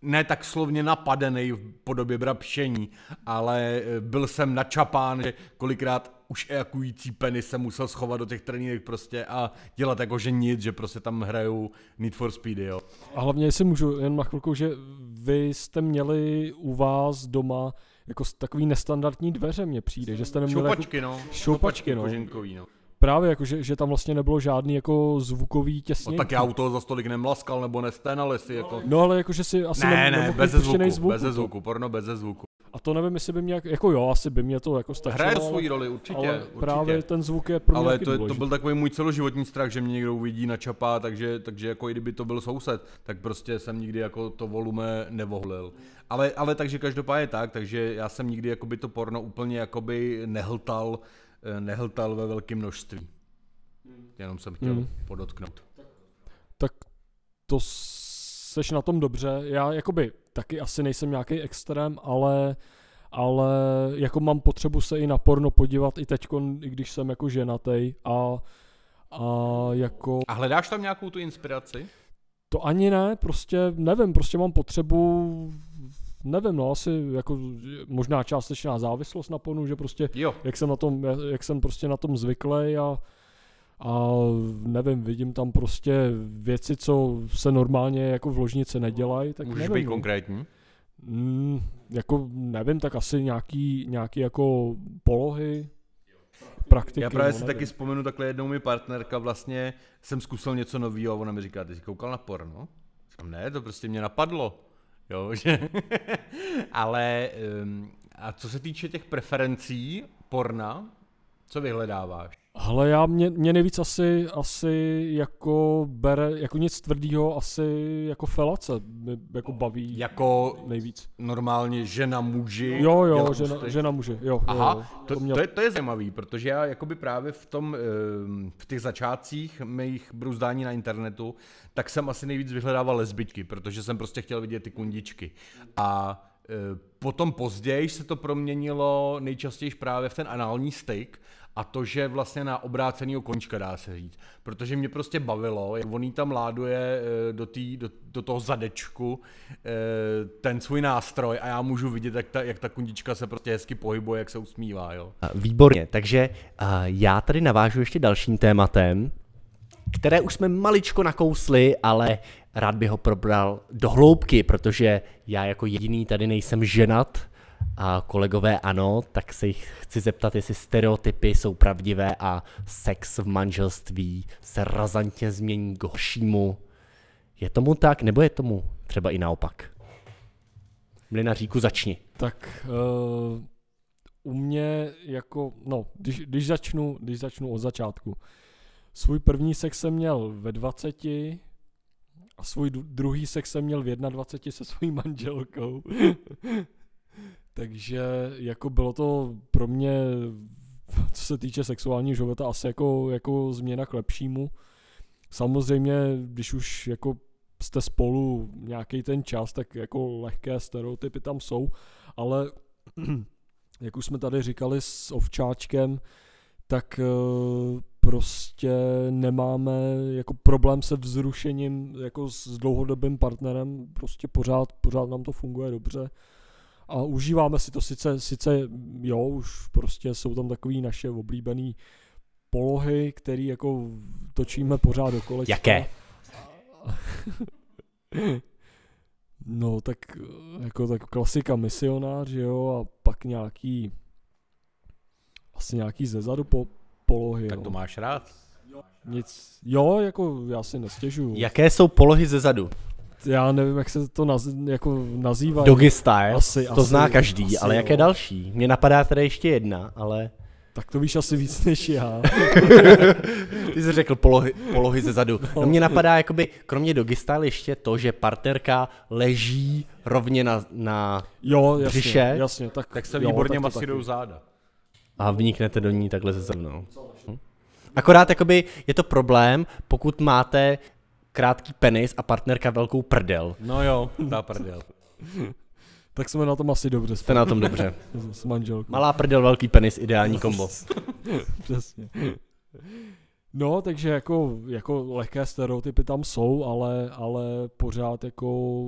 ne tak slovně napadený v podobě brapšení, ale eh, byl jsem načapán, že kolikrát už ejakující penis se musel schovat do těch trenínek prostě a dělat jako že nic, že prostě tam hrajou Need for Speed, jo. A hlavně, jestli můžu jen na chvilku, že vy jste měli u vás doma jako takový nestandardní dveře mě přijde, že jste neměli šoupačky, jako, no. Šoupačky, no. Koženkový, no. Právě jako, že, že tam vlastně nebylo žádný jako zvukový těsnění. No tak já u toho za stolik nemlaskal, nebo nesténal si jako... No ale jako, že si asi ne, ne, ne, bez zvuku, zvuku, bez zvuku, porno bez zvuku. A to nevím, jestli by mě, jako jo, asi by mě to jako stačilo. Hraje svůj roli, určitě, ale určitě. právě ten zvuk je pro mě Ale to, důležitý. to byl takový můj celoživotní strach, že mě někdo uvidí na čapá, takže, takže jako i kdyby to byl soused, tak prostě jsem nikdy jako to volume nevohlil. Ale, ale takže každopádně tak, takže já jsem nikdy jakoby to porno úplně jakoby nehltal, eh, nehltal ve velkém množství. Jenom jsem chtěl Hmm. podotknout. Tak to seš na tom dobře. Já jakoby taky asi nejsem nějaký extrém, ale ale jako mám potřebu se i na porno podívat i teď, i když jsem jako ženatý a, a jako... A hledáš tam nějakou tu inspiraci? To ani ne, prostě nevím, prostě mám potřebu, nevím, no asi jako možná částečná závislost na pornu, že prostě Jo. jak jsem na tom, jak jsem prostě na tom zvyklý a, a nevím, vidím tam prostě věci, co se normálně jako v ložnici nedělají, tak Můžeš nevím, být no. konkrétní? Mm, jako nevím, tak asi nějaký, nějaký jako polohy, praktiky. Já právě no, si nevím. taky vzpomenu, takhle jednou mi partnerka vlastně, jsem zkusil něco nového a ona mi říká, ty jsi koukal na porno? Říkám, ne, to prostě mě napadlo. Jo, že... Ale um, a co se týče těch preferencí porna, co vyhledáváš? Hele, já mě, mě nejvíc asi, asi jako bere, jako nic tvrdýho, asi jako felace mě jako baví Jako nejvíc. normálně žena muži? Jo, jo, žena, ústy? žena muže, jo. jo, jo. Aha, to, mě- to, je, to je zajímavý, protože já jakoby právě v tom, ehm, v těch začátcích mých bruzdání na internetu, tak jsem asi nejvíc vyhledával lesbičky, protože jsem prostě chtěl vidět ty kundičky. A e, potom později se to proměnilo nejčastěji právě v ten anální styk a to, že vlastně na obrácenýho končka dá se říct. Protože mě prostě bavilo, jak on jí tam láduje e, do, tý, do, do toho zadečku e, ten svůj nástroj a já můžu vidět, jak ta, jak ta kundička se prostě hezky pohybuje, jak se usmívá, jo. Výborně, takže já tady navážu ještě dalším tématem, které už jsme maličko nakousli, ale rád bych ho probral do hloubky, protože já jako jediný tady nejsem ženat a kolegové ano, tak se jich chci zeptat, jestli stereotypy jsou pravdivé a sex v manželství se razantně změní k horšímu. Je tomu tak, nebo je tomu třeba i naopak? Mlina Říku, začni. Tak uh, u mě jako, no, když, když, začnu, když začnu od začátku. Svůj první sex jsem měl ve 20 a svůj dru- druhý sex jsem měl v 21 se svojí manželkou. Takže jako bylo to pro mě, co se týče sexuálního života, asi jako, jako změna k lepšímu. Samozřejmě, když už jako jste spolu nějaký ten čas, tak jako lehké stereotypy tam jsou, ale jak už jsme tady říkali s ovčáčkem, tak eh, prostě nemáme jako problém se vzrušením jako s dlouhodobým partnerem, prostě pořád, pořád nám to funguje dobře a užíváme si to sice, sice jo, už prostě jsou tam takový naše oblíbené polohy, které jako točíme pořád do kolečka. Jaké? No, tak jako tak klasika misionář, jo, a pak nějaký asi nějaký zezadu po, polohy, Tak jo. to máš rád. Nic, jo, jako já si nestěžuju. Jaké jsou polohy ze zadu? Já nevím, jak se to naz, jako nazývá. Doggy style, Asi- to asi- zná každý, asi ale jo. jaké další? Mně napadá tady ještě jedna, ale Tak to víš asi víc než já. ty jsi řekl polohy, polohy ze zadu. No mě napadá jakoby, kromě doggy style ještě to, že partnerka leží rovně na, na Jo, jasně, Břiše? jasně. Tak, Tak se jo, výborně tak to masírujou záda. a vniknete do ní takhle ze zemnou. Hm. Akorát jakoby je to problém, pokud máte krátký penis a partnerka velkou prdel. No jo, dá prdel. Tak jsme na tom asi dobře Jste na tom dobře. s, s manželkou. Malá prdel, velký penis, ideální kombo. Přesně. No, takže jako, jako lehké stereotypy tam jsou, ale, ale pořád jako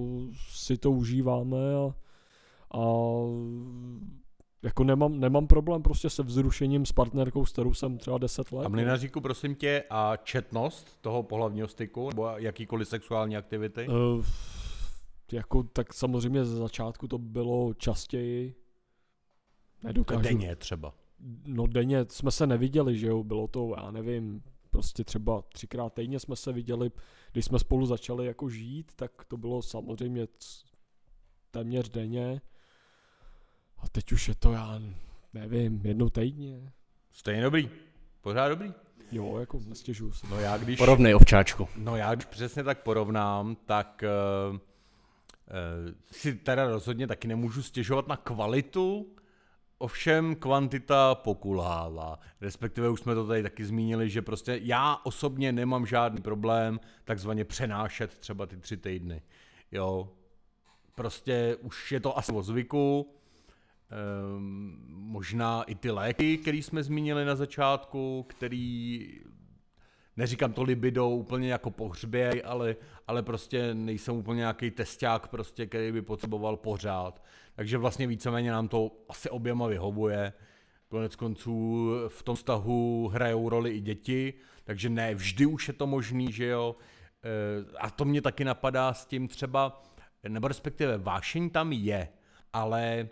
si to užíváme a, a jako nemám, nemám problém prostě se vzrušením s partnerkou, s kterou jsem třeba 10 let. A mlinaříku, prosím tě, a četnost toho pohlavního styku, nebo jakýkoliv sexuální aktivity? Uh, jako, tak samozřejmě ze začátku to bylo častěji. Nedokážu. Denně třeba. No denně jsme se neviděli, že jo, bylo to, já nevím, prostě třeba třikrát týdně jsme se viděli, když jsme spolu začali jako žít, tak to bylo samozřejmě téměř denně. A teď už je to, já nevím, jednou týdně. Stejně dobrý. Pořád dobrý. Jo, jako nestěžuju se. No já když... Porovnej, ovčáčku. No já když přesně tak porovnám, tak uh, uh, si teda rozhodně taky nemůžu stěžovat na kvalitu, ovšem kvantita pokulhává. Respektive už jsme to tady taky zmínili, že prostě já osobně nemám žádný problém takzvaně přenášet třeba ty tři týdny. Jo, prostě už je to asi o zvyku, možná i ty léky, které jsme zmínili na začátku, který neříkám to libido úplně jako pohřběj, ale, ale prostě nejsem úplně nějaký testák, prostě, který by potřeboval pořád. Takže vlastně víceméně nám to asi oběma vyhovuje. Konec konců v tom vztahu hrajou roli i děti, takže ne vždy už je to možný, že jo. E, A to mě taky napadá s tím třeba, nebo respektive vášeň tam je, ale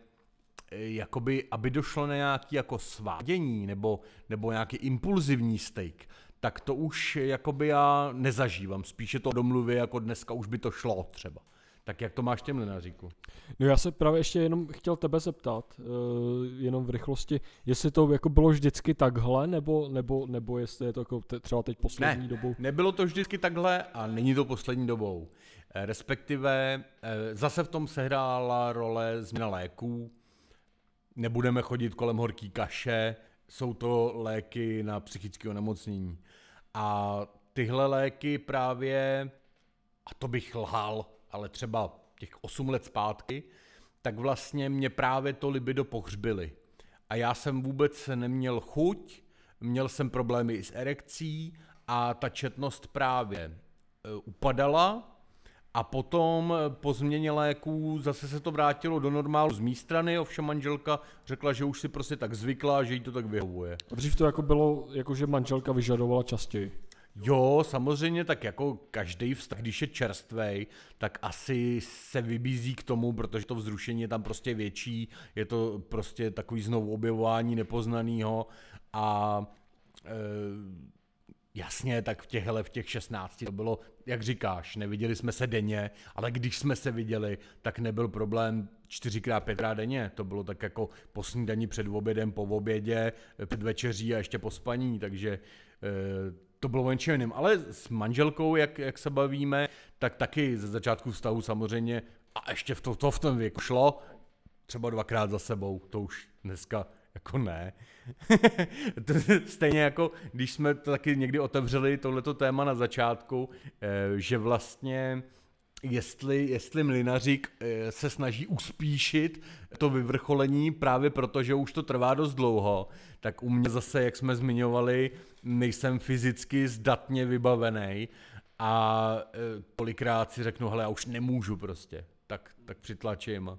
jakoby, aby došlo na nějaký jako svádění nebo, nebo nějaký impulzivní steak, tak to už jakoby já nezažívám. Spíše to domluvy, jako dneska už by to šlo třeba. Tak jak to máš těm lenaříku? No já se právě ještě jenom chtěl tebe zeptat, uh, jenom v rychlosti, jestli to jako bylo vždycky takhle, nebo, nebo, nebo jestli je to jako te, třeba teď poslední Ne, dobou. nebylo to vždycky takhle a není to poslední dobou. Eh, Respektive eh, zase v tom sehrála role změna léků. Nebudeme chodit kolem horký kaše, jsou to léky na psychické onemocnění. A tyhle léky právě, a to bych lhal, ale třeba těch 8 let zpátky, tak vlastně mě právě to libido pohřbili. A já jsem vůbec neměl chuť, měl jsem problémy i s erekcí a ta četnost právě e, upadala a potom po změně léků zase se to vrátilo do normálu z mé strany, ovšem manželka řekla, že už si prostě tak zvykla, že jí to tak vyhovuje. A dřív to jako bylo, jako že manželka vyžadovala častěji. Jo, samozřejmě, tak jako každý vztah, když je čerstvej, tak asi se vybízí k tomu, protože to vzrušení je tam prostě větší, je to prostě takový znovu objevování nepoznaného a e, jasně, tak v těch, hele, v těch 16 to bylo, jak říkáš, neviděli jsme se denně, ale když jsme se viděli, tak nebyl problém čtyřikrát, pětkrát denně. To bylo tak jako po snídani před obědem, po obědě, před večeří a ještě po spaní, takže e, to bylo o něčem jiným. Ale s manželkou, jak, jak se bavíme, tak taky ze začátku vztahu samozřejmě, a ještě v to, to v tom věku šlo, třeba dvakrát za sebou, to už dneska jako ne. Stejně jako, když jsme to taky někdy otevřeli tohleto téma na začátku, eh, že vlastně jestli, jestli mlinařík eh, se snaží uspíšit to vyvrcholení právě proto, že už to trvá dost dlouho, tak u mě zase, jak jsme zmiňovali, nejsem fyzicky zdatně vybavený a eh, kolikrát si řeknu, hele, já už nemůžu prostě, tak, tak přitlačím.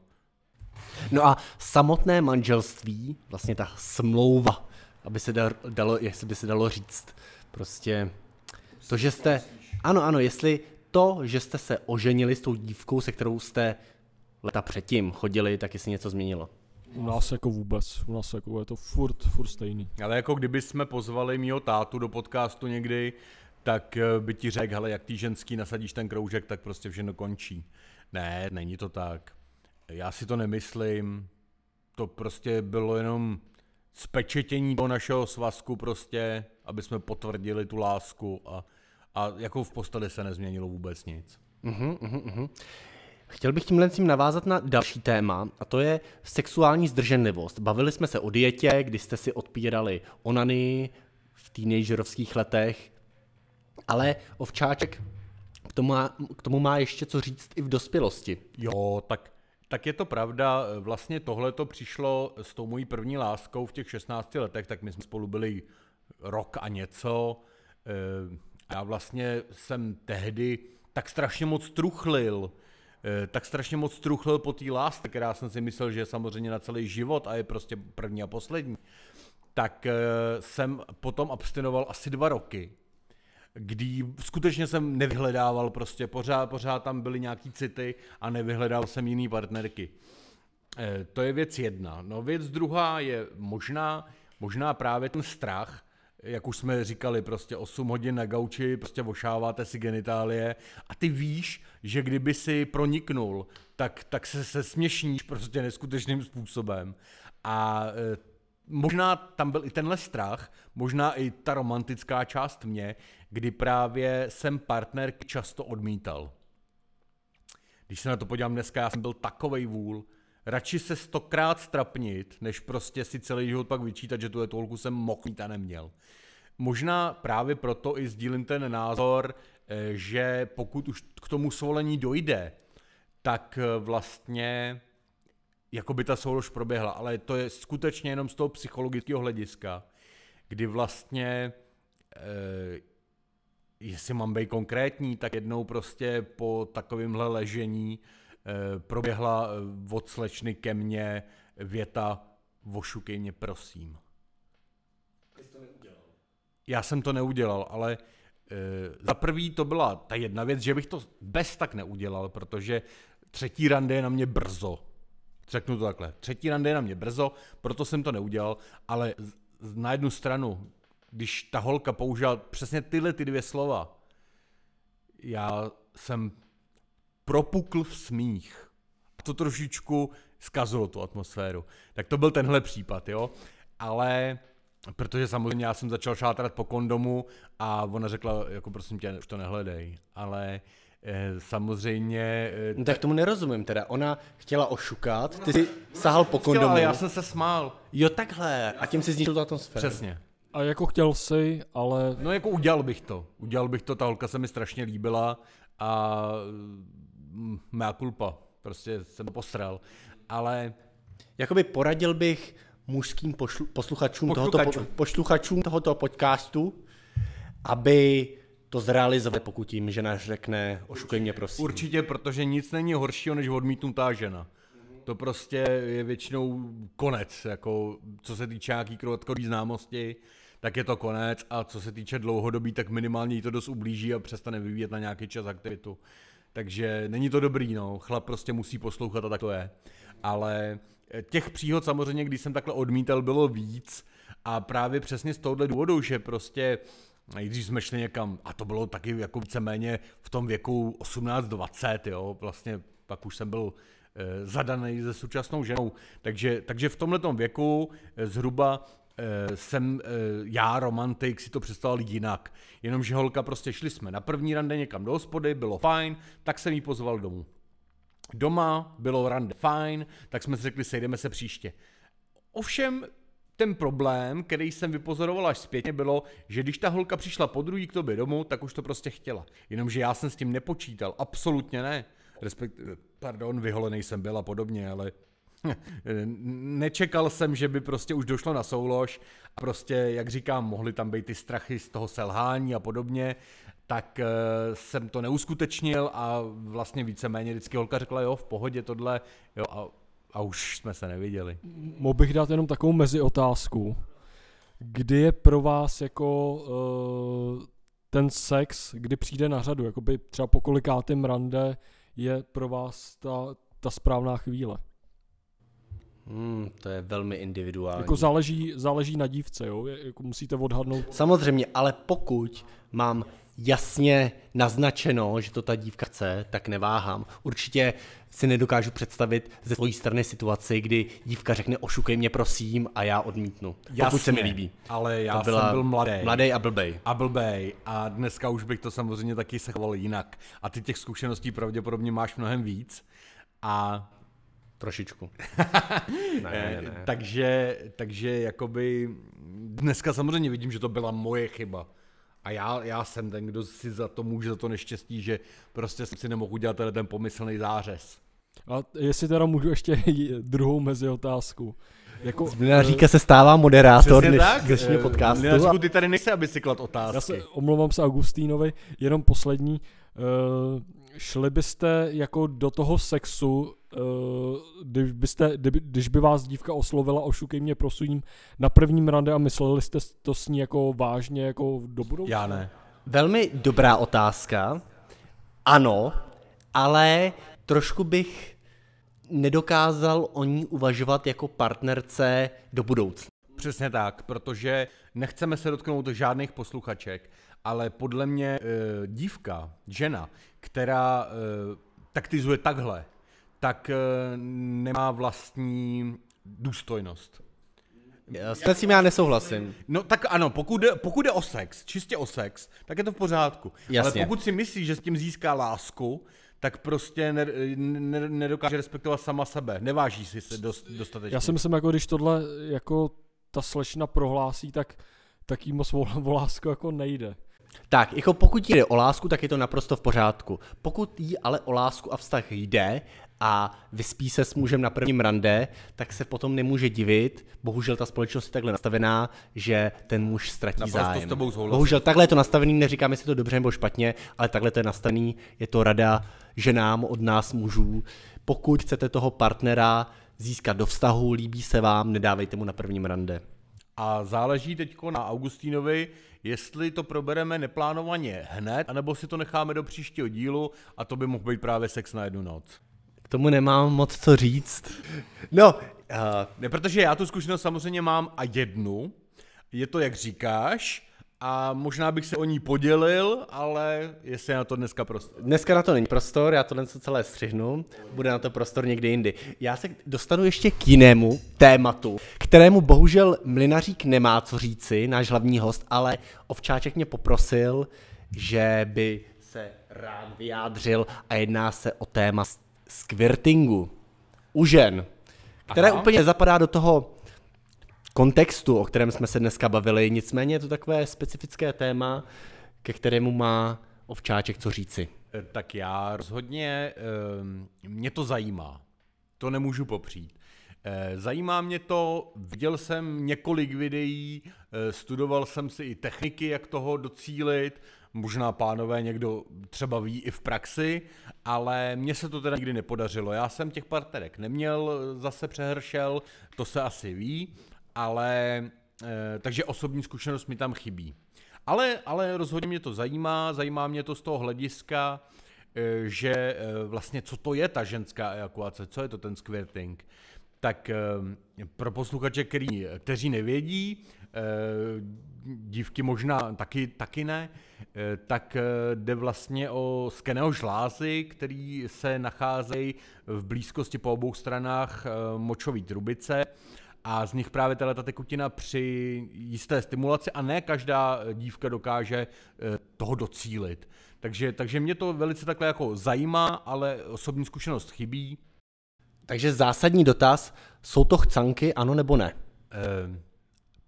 No a samotné manželství, vlastně ta smlouva, aby se da- dalo, jestli by se dalo říct, prostě to, že jste, ano, ano, jestli to, že jste se oženili s tou dívkou, se kterou jste leta předtím chodili, tak jestli něco změnilo. U nás jako vůbec, u nás jako je to furt, furt stejný. Ale jako kdyby jsme pozvali mýho tátu do podcastu někdy, tak eh, by ti řekl, hele, jak ty ženský nasadíš ten kroužek, tak prostě všechno končí. Ne, není to tak. Já si to nemyslím. To prostě bylo jenom spečetění do našeho svazku prostě, aby jsme potvrdili tu lásku a, a jako v posteli se nezměnilo vůbec nic. Uhum, uhum, uhum. Chtěl bych tímhle tím navázat na další téma, a to je sexuální zdrženlivost. Bavili jsme se o dietě, kdy jste si odpírali onany v teenagerovských letech, ale ovčáček k tomu, má, k tomu má ještě co říct i v dospělosti. Jo, tak, tak je to pravda. Vlastně tohle to přišlo s tou mojí první láskou v těch 16 letech, tak my jsme spolu byli rok a něco. Eh, já vlastně jsem tehdy tak strašně moc truchlil, eh, tak strašně moc truchlil po té lásce, která jsem si myslel, že je samozřejmě na celý život a je prostě první a poslední, tak eh, jsem potom abstinoval asi dva roky, kdy skutečně jsem nevyhledával prostě, pořád, pořád tam byly nějaký city a nevyhledal jsem jiný partnerky. Eh, to je věc jedna. No věc druhá je možná, možná právě ten strach, jak už jsme říkali, prostě 8 hodin na gauči, prostě vošáváte si genitálie a ty víš, že kdyby si proniknul, tak, tak se, se směšníš prostě neskutečným způsobem. A e, možná tam byl i tenhle strach, možná i ta romantická část mě, kdy právě jsem partner často odmítal. Když se na to podívám dneska, já jsem byl takovej vůl, radši se stokrát strapnit, než prostě si celý život pak vyčítat, že tu etolku jsem mohl mít a neměl. Možná právě proto i sdílím ten názor, eh, že pokud už k tomu svolení dojde, tak eh, vlastně jako by ta soulož proběhla, ale to je skutečně jenom z toho psychologického hlediska, kdy vlastně, eh, jestli mám být konkrétní, tak jednou prostě po takovémhle ležení eh, proběhla eh, od slečny ke mně věta vošukej mě prosím. Já jsem to neudělal, ale e, za prvý to byla ta jedna věc, že bych to bez tak neudělal, protože třetí rande je na mě brzo. Řeknu to takhle. Třetí rande je na mě brzo, proto jsem to neudělal, ale na jednu stranu, když ta holka použila přesně tyhle ty dvě slova, já jsem propukl v smích. A to trošičku zkazilo tu atmosféru. Tak to byl tenhle případ, jo. Ale protože samozřejmě já jsem začal šátrat po kondomu a ona řekla, jako prosím tě, už to nehledej. Ale eh, samozřejmě... Eh, No tak tomu nerozumím teda. Ona chtěla ošukat, ty jsi sahal po kondomu. ale já jsem se smál. Jo takhle, a tím si zničil tu atmosféru. Přesně. A jako chtěl si, ale No jako udělal bych to. Udělal bych to, ta holka se mi strašně líbila a mm, mea culpa. Prostě jsem to posral. Ale Jakoby poradil bych mužským pošlu, posluchačům, tohoto, Posluchačům. po, posluchačům tohoto podcastu, aby to zrealizovali, pokud jim žena řekne, ošukej mě prosím. určitě, protože nic není horšího, než odmítnutá žena. To prostě je většinou konec, jako co se týče nějaký krátkodobý známosti, tak je to konec a co se týče dlouhodobí, tak minimálně jí to dost ublíží a přestane vyvíjet na nějaký čas aktivitu. Takže není to dobrý, no. Chlap prostě musí poslouchat a tak to je. Ale eh, těch příhod samozřejmě, když jsem takhle odmítal, bylo víc a právě přesně z tohohle důvodu, že prostě Nejdřív jsme šli někam, a to bylo taky jako víceméně v tom věku 18-20, jo, vlastně pak už jsem byl e, zadaný se současnou ženou, takže, takže v tomhle věku e, zhruba e, jsem e, já, romantik, si to představoval jinak. Jenomže holka prostě šli jsme na první rande někam do hospody, bylo fajn, tak jsem jí pozval domů. Doma bylo rande fajn, tak jsme si řekli, sejdeme se příště. Ovšem, ten problém, který jsem vypozoroval až zpětně, bylo, že když ta holka přišla po druhý k tobě domů, tak už to prostě chtěla. Jenomže já jsem s tím nepočítal, absolutně ne. Respekt, pardon, vyholený jsem byl a podobně, ale nečekal jsem, že by prostě už došlo na soulož a prostě, jak říkám, mohly tam být ty strachy z toho selhání a podobně, tak uh, jsem to neuskutečnil a vlastně víceméně vždycky holka řekla, jo, v pohodě tohle, jo, a, a už jsme se neviděli. mohl bych dát jenom takovou meziotázku. Kdy je pro vás jako uh, ten sex, kdy přijde na řadu, jakoby třeba po kolikátém rande je pro vás ta, ta správná chvíle? Hmm, to je velmi individuální. Jako záleží, záleží na dívce, jo? Jako musíte odhadnout. Samozřejmě, ale pokud mám jasně naznačeno, že to ta dívka chce, tak neváhám. Určitě si nedokážu představit ze svojí strany situaci, kdy dívka řekne ošukej mě prosím a já odmítnu. Jasně, pokud se mi líbí. Ale já To byla jsem byl mladý. Mladý a blbej. A blbej. A dneska už bych to samozřejmě taky se choval jinak. A ty těch zkušeností pravděpodobně máš mnohem víc. A Trošičku. ne, Eh, ne, ne. Takže, takže jakoby dneska samozřejmě vidím, že to byla moje chyba. A já, já jsem ten, kdo si za to může za to neštěstí, že prostě jsem si nemohl udělat tenhle ten pomyslný zářez. A jestli teda můžu ještě druhou mezi otázku. Jako, Z Mlinaříka se stává moderátor dneš, dnešního eh, podcastu. Mlinaříku, ty tady nejsi, aby si klad otázky. Já se omlouvám se Augustínovi, jenom poslední. Uh, šli byste jako do toho sexu, když, byste, kdyby, když by vás dívka oslovila, ošukej mě prosím, na prvním rande a mysleli jste to s ní jako vážně jako do budoucna? Já ne. Velmi dobrá otázka. Ano, ale trošku bych nedokázal o ní uvažovat jako partnerce do budoucna. Přesně tak, protože nechceme se dotknout žádných posluchaček, ale podle mě e, dívka, žena, která e, taktizuje takhle, tak e, nemá vlastní důstojnost. Já S tím já nesouhlasím. No tak ano, pokud jde, pokud jde o sex, čistě o sex, tak je to v pořádku. Jasně. Ale pokud si myslí, že s tím získá lásku, tak prostě ne, ne, nedokáže respektovat sama sebe. Neváží si se dost, dostatečně. Já si myslím, jako když tohle jako ta slečna prohlásí, tak, tak jí moc o, o lásku jako nejde. Tak, jako pokud jde o lásku, tak je to naprosto v pořádku. Pokud jí ale o lásku a vztah jde a vyspí se s mužem na prvním rande, tak se potom nemůže divit. Bohužel ta společnost je takhle nastavená, že ten muž ztratí Naprosto zájem. s tebou souhlasím. Bohužel takhle je to nastavený, neříkám, jestli je to dobře nebo špatně, ale takhle to je nastavený, je to rada ženám od nás mužů. Pokud chcete toho partnera získat do vztahu, líbí se vám, nedávejte mu na prvním rande. A záleží teď na Augustínovi, jestli to probereme neplánovaně hned, anebo si to necháme do příštího dílu a to by mohl být právě sex na jednu noc. Tomu nemám moc co říct. No, uh, Ne, protože já tu zkušenost samozřejmě mám a jednu, je to jak říkáš, a možná bych se o ní podělil, ale jestli je na to dneska prostě. Dneska na to není prostor, já to celé střihnu, bude na to prostor někdy jindy. Já se dostanu ještě k jinému tématu, kterému bohužel Mlinařík nemá co říci, náš hlavní host, ale Ovčáček mě poprosil, že by se rád vyjádřil a jedná se o téma squirtingu u žen, které Aha. úplně zapadá do toho kontextu, o kterém jsme se dneska bavili, nicméně je to takové specifické téma, ke kterému má Ovčáček co říci. Eh, Tak já rozhodně, ehm, mě to zajímá. To nemůžu popřít. Eh, Zajímá mě to, viděl jsem několik videí, eh, studoval jsem si i techniky, jak toho docílit, možná pánové někdo třeba ví i v praxi, ale mně se to teda nikdy nepodařilo. Já jsem těch partnerek neměl zase přehršel, to se asi ví, ale eh, takže osobní zkušenost mi tam chybí. Ale, ale rozhodně mě to zajímá, zajímá mě to z toho hlediska, eh, že eh, vlastně co to je ta ženská ejakulace, co je to ten squirting. Tak pro posluchače, který, kteří nevědí, dívky možná taky, taky ne, eh, tak eh, jde vlastně o skeného žlázy, který se nacházejí v blízkosti po obou stranách eh, močové trubice a z nich právě tato tekutina při jisté stimulaci a ne každá dívka dokáže eh, toho docílit. Takže, takže mě to velice takhle jako zajímá, ale osobní zkušenost chybí. Takže zásadní dotaz, jsou to chcanky, ano nebo ne? Eh,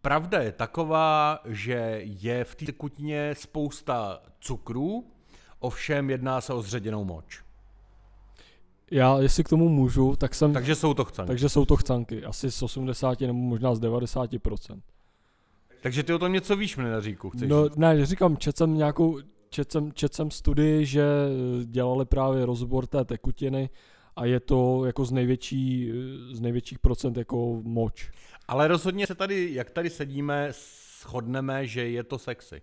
Pravda je taková, že je v té tekutině spousta cukrů, ovšem jedná se o zředěnou moč. Já, jestli k tomu můžu, tak jsem, Takže jsou to chcanky. takže jsou to chcanky, asi z 80 nebo možná z 90%. Takže ty o tom něco víš, Mlinaříku, chceš No říct? ne, říkám, čet jsem nějakou, čet jsem, čet jsem studii, že dělali právě rozbor té tekutiny a je to jako z největší, z největších procent jako moč. Ale rozhodně se tady, jak tady sedíme, shodneme, že je to sexy.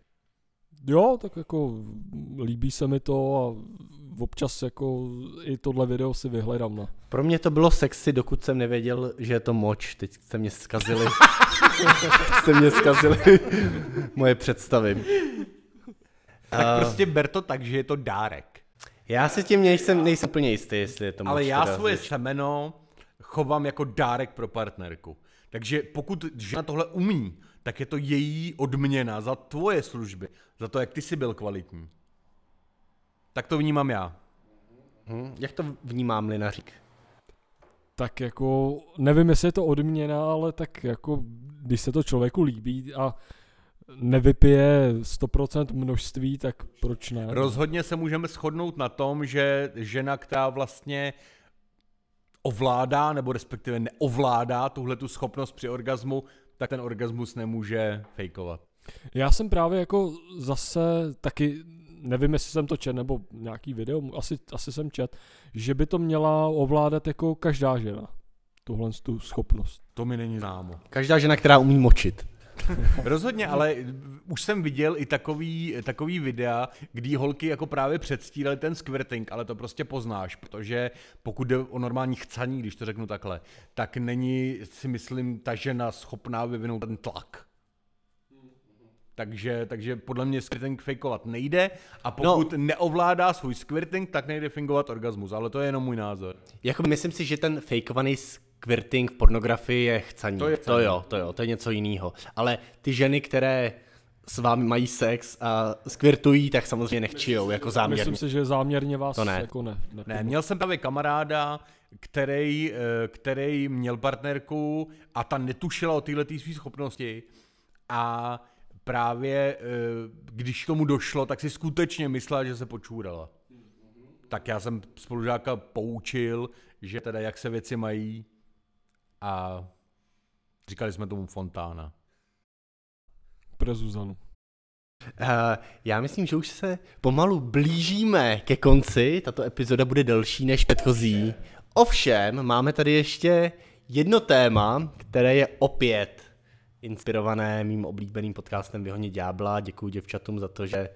Jo, tak jako líbí se mi to a občas jako i tohle video si vyhledám. No. Pro mě to bylo sexy, dokud jsem nevěděl, že je to moč. Teď jste mě zkazili. jste mě zkazili moje představy. Tak prostě ber to tak, že je to dárek. Já si tím nejsem, nejsem úplně jistý, jestli je to Ale moc já svoje semeno chovám jako dárek pro partnerku. Takže pokud žena tohle umí, tak je to její odměna za tvoje služby, za to, jak ty jsi byl kvalitní. Tak to vnímám já. Hm, Jak to vnímá mlinařík? Tak jako, nevím, jestli je to odměna, ale tak jako, když se to člověku líbí a nevypije 100% množství, tak proč ne? Rozhodně se můžeme shodnout na tom, že žena, která vlastně ovládá, nebo respektive neovládá tuhle tu schopnost při orgazmu, tak ten orgasmus nemůže fejkovat. Já jsem právě jako zase taky, nevím, jestli jsem to čet, nebo nějaký video, asi, asi jsem čet, že by to měla ovládat jako každá žena. Tuhle tu schopnost. To mi není známo. Každá žena, která umí močit. Rozhodně, ale už jsem viděl i takový, takový videa, kdy holky jako právě předstírali ten squirting, ale to prostě poznáš, protože pokud jde o normální chcaní, když to řeknu takhle, tak není, si myslím, ta žena schopná vyvinout ten tlak. Takže, takže podle mě squirting fakeovat nejde a pokud no. neovládá svůj squirting, tak nejde fingovat orgasmus, ale to je jenom můj názor. Jako myslím si, že ten fakeovaný squirting v pornografii je chcaní. To je to jo, to jo, to je něco jiného. Ale ty ženy, které s vámi mají sex a squirtují, tak samozřejmě nechčijou, jako záměrně. Myslím si, že záměrně vás To ne. jako ne. ne, Ne, měl jsem právě kamaráda, který, eh, který měl partnerku a ta netušila o této své schopnosti a právě eh, když k tomu došlo, tak si skutečně myslela, že se počůrala. Tak já jsem spolužáka poučil, že teda jak se věci mají a říkali jsme tomu fontána. Pro Zuzanu. Uh, já myslím, že už se pomalu blížíme ke konci. Tato epizoda bude delší než předchozí. Ovšem, máme tady ještě jedno téma, které je opět inspirované mým oblíbeným podcastem Vyhoně ďábla. Děkuji děvčatům za to, že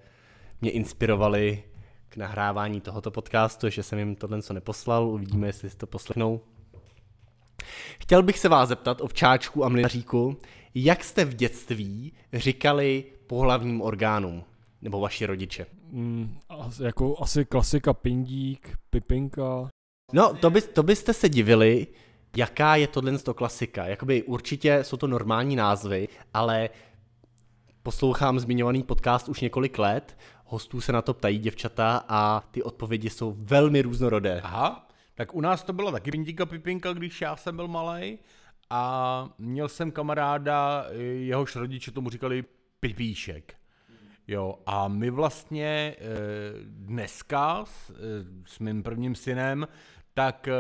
mě inspirovali k nahrávání tohoto podcastu, že jsem jim tohle co neposlal. Uvidíme, jestli si to poslechnou. Chtěl bych se vás zeptat, ovčáčku a mlinaříku, jak jste v dětství říkali pohlavním orgánům, nebo vaši rodiče? Mm, asi, jako asi klasika pindík, pipinka. No, to, by, to byste se divili, jaká je tohle to klasika. Jakoby určitě jsou to normální názvy, ale poslouchám zmiňovaný podcast už několik let, hostů se na to ptají děvčata a ty odpovědi jsou velmi různorodé. Aha, tak u nás to byla taky pindíka pipinka, když já jsem byl malý a měl jsem kamaráda, jehož rodiče tomu říkali pipíšek. Jo, a my vlastně eh, dneska s, eh, s mým prvním synem, tak eh,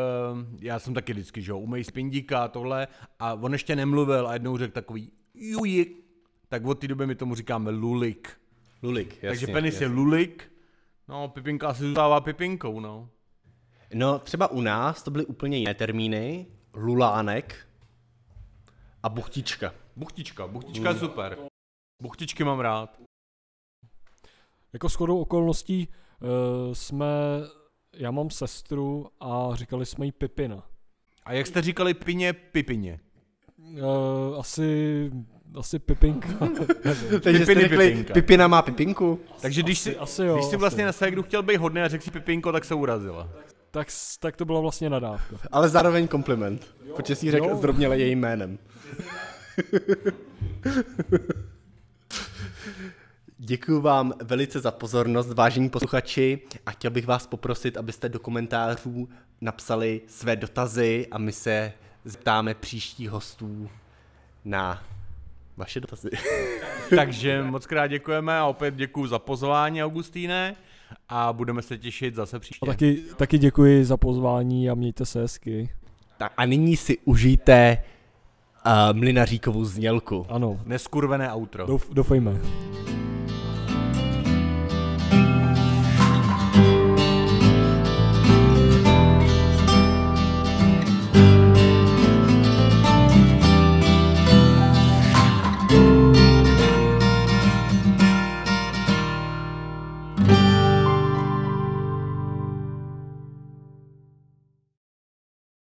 já jsem taky vždycky, že jo, umej z pindíka a tohle a on ještě nemluvil a jednou řekl takový jujik, tak od té doby my tomu říkáme lulik. Lulik, jasně. Takže penis je lulik, no pipinka asi zůstává pipinkou, no. No, třeba u nás to byly úplně jiné termíny. Lulánek a buchtička. Buchtička, buchtička je super. Buchtičky mám rád. Jako shodou okolností uh, jsme, já mám sestru a říkali jsme jí Pipina. A jak jste říkali pině, pipině. Uh, asi, asi Pipinka. Takže jste Pipiny řekli, pipinka. Pipina má pipinku? Takže když si, asi jo, když si asi. vlastně na ségru chtěl být hodný a řekl si pipinko, tak se urazila. Tak, tak to byla vlastně nadávka. Ale zároveň kompliment, protože si ji řekl Jo. zdrobněle jejím jménem. Děkuji vám velice za pozornost, vážení posluchači, a chtěl bych vás poprosit, abyste do komentářů napsali své dotazy a my se zeptáme příštích hostů na vaše dotazy. Takže moc krát děkujeme a opět děkuji za pozvání, Augustíne. A budeme se těšit zase příště. A taky, taky děkuji za pozvání a mějte se hezky. Tak a nyní si užijte uh, mlinaříkovou znělku. Ano, Neskurvené outro. douf, doufejme.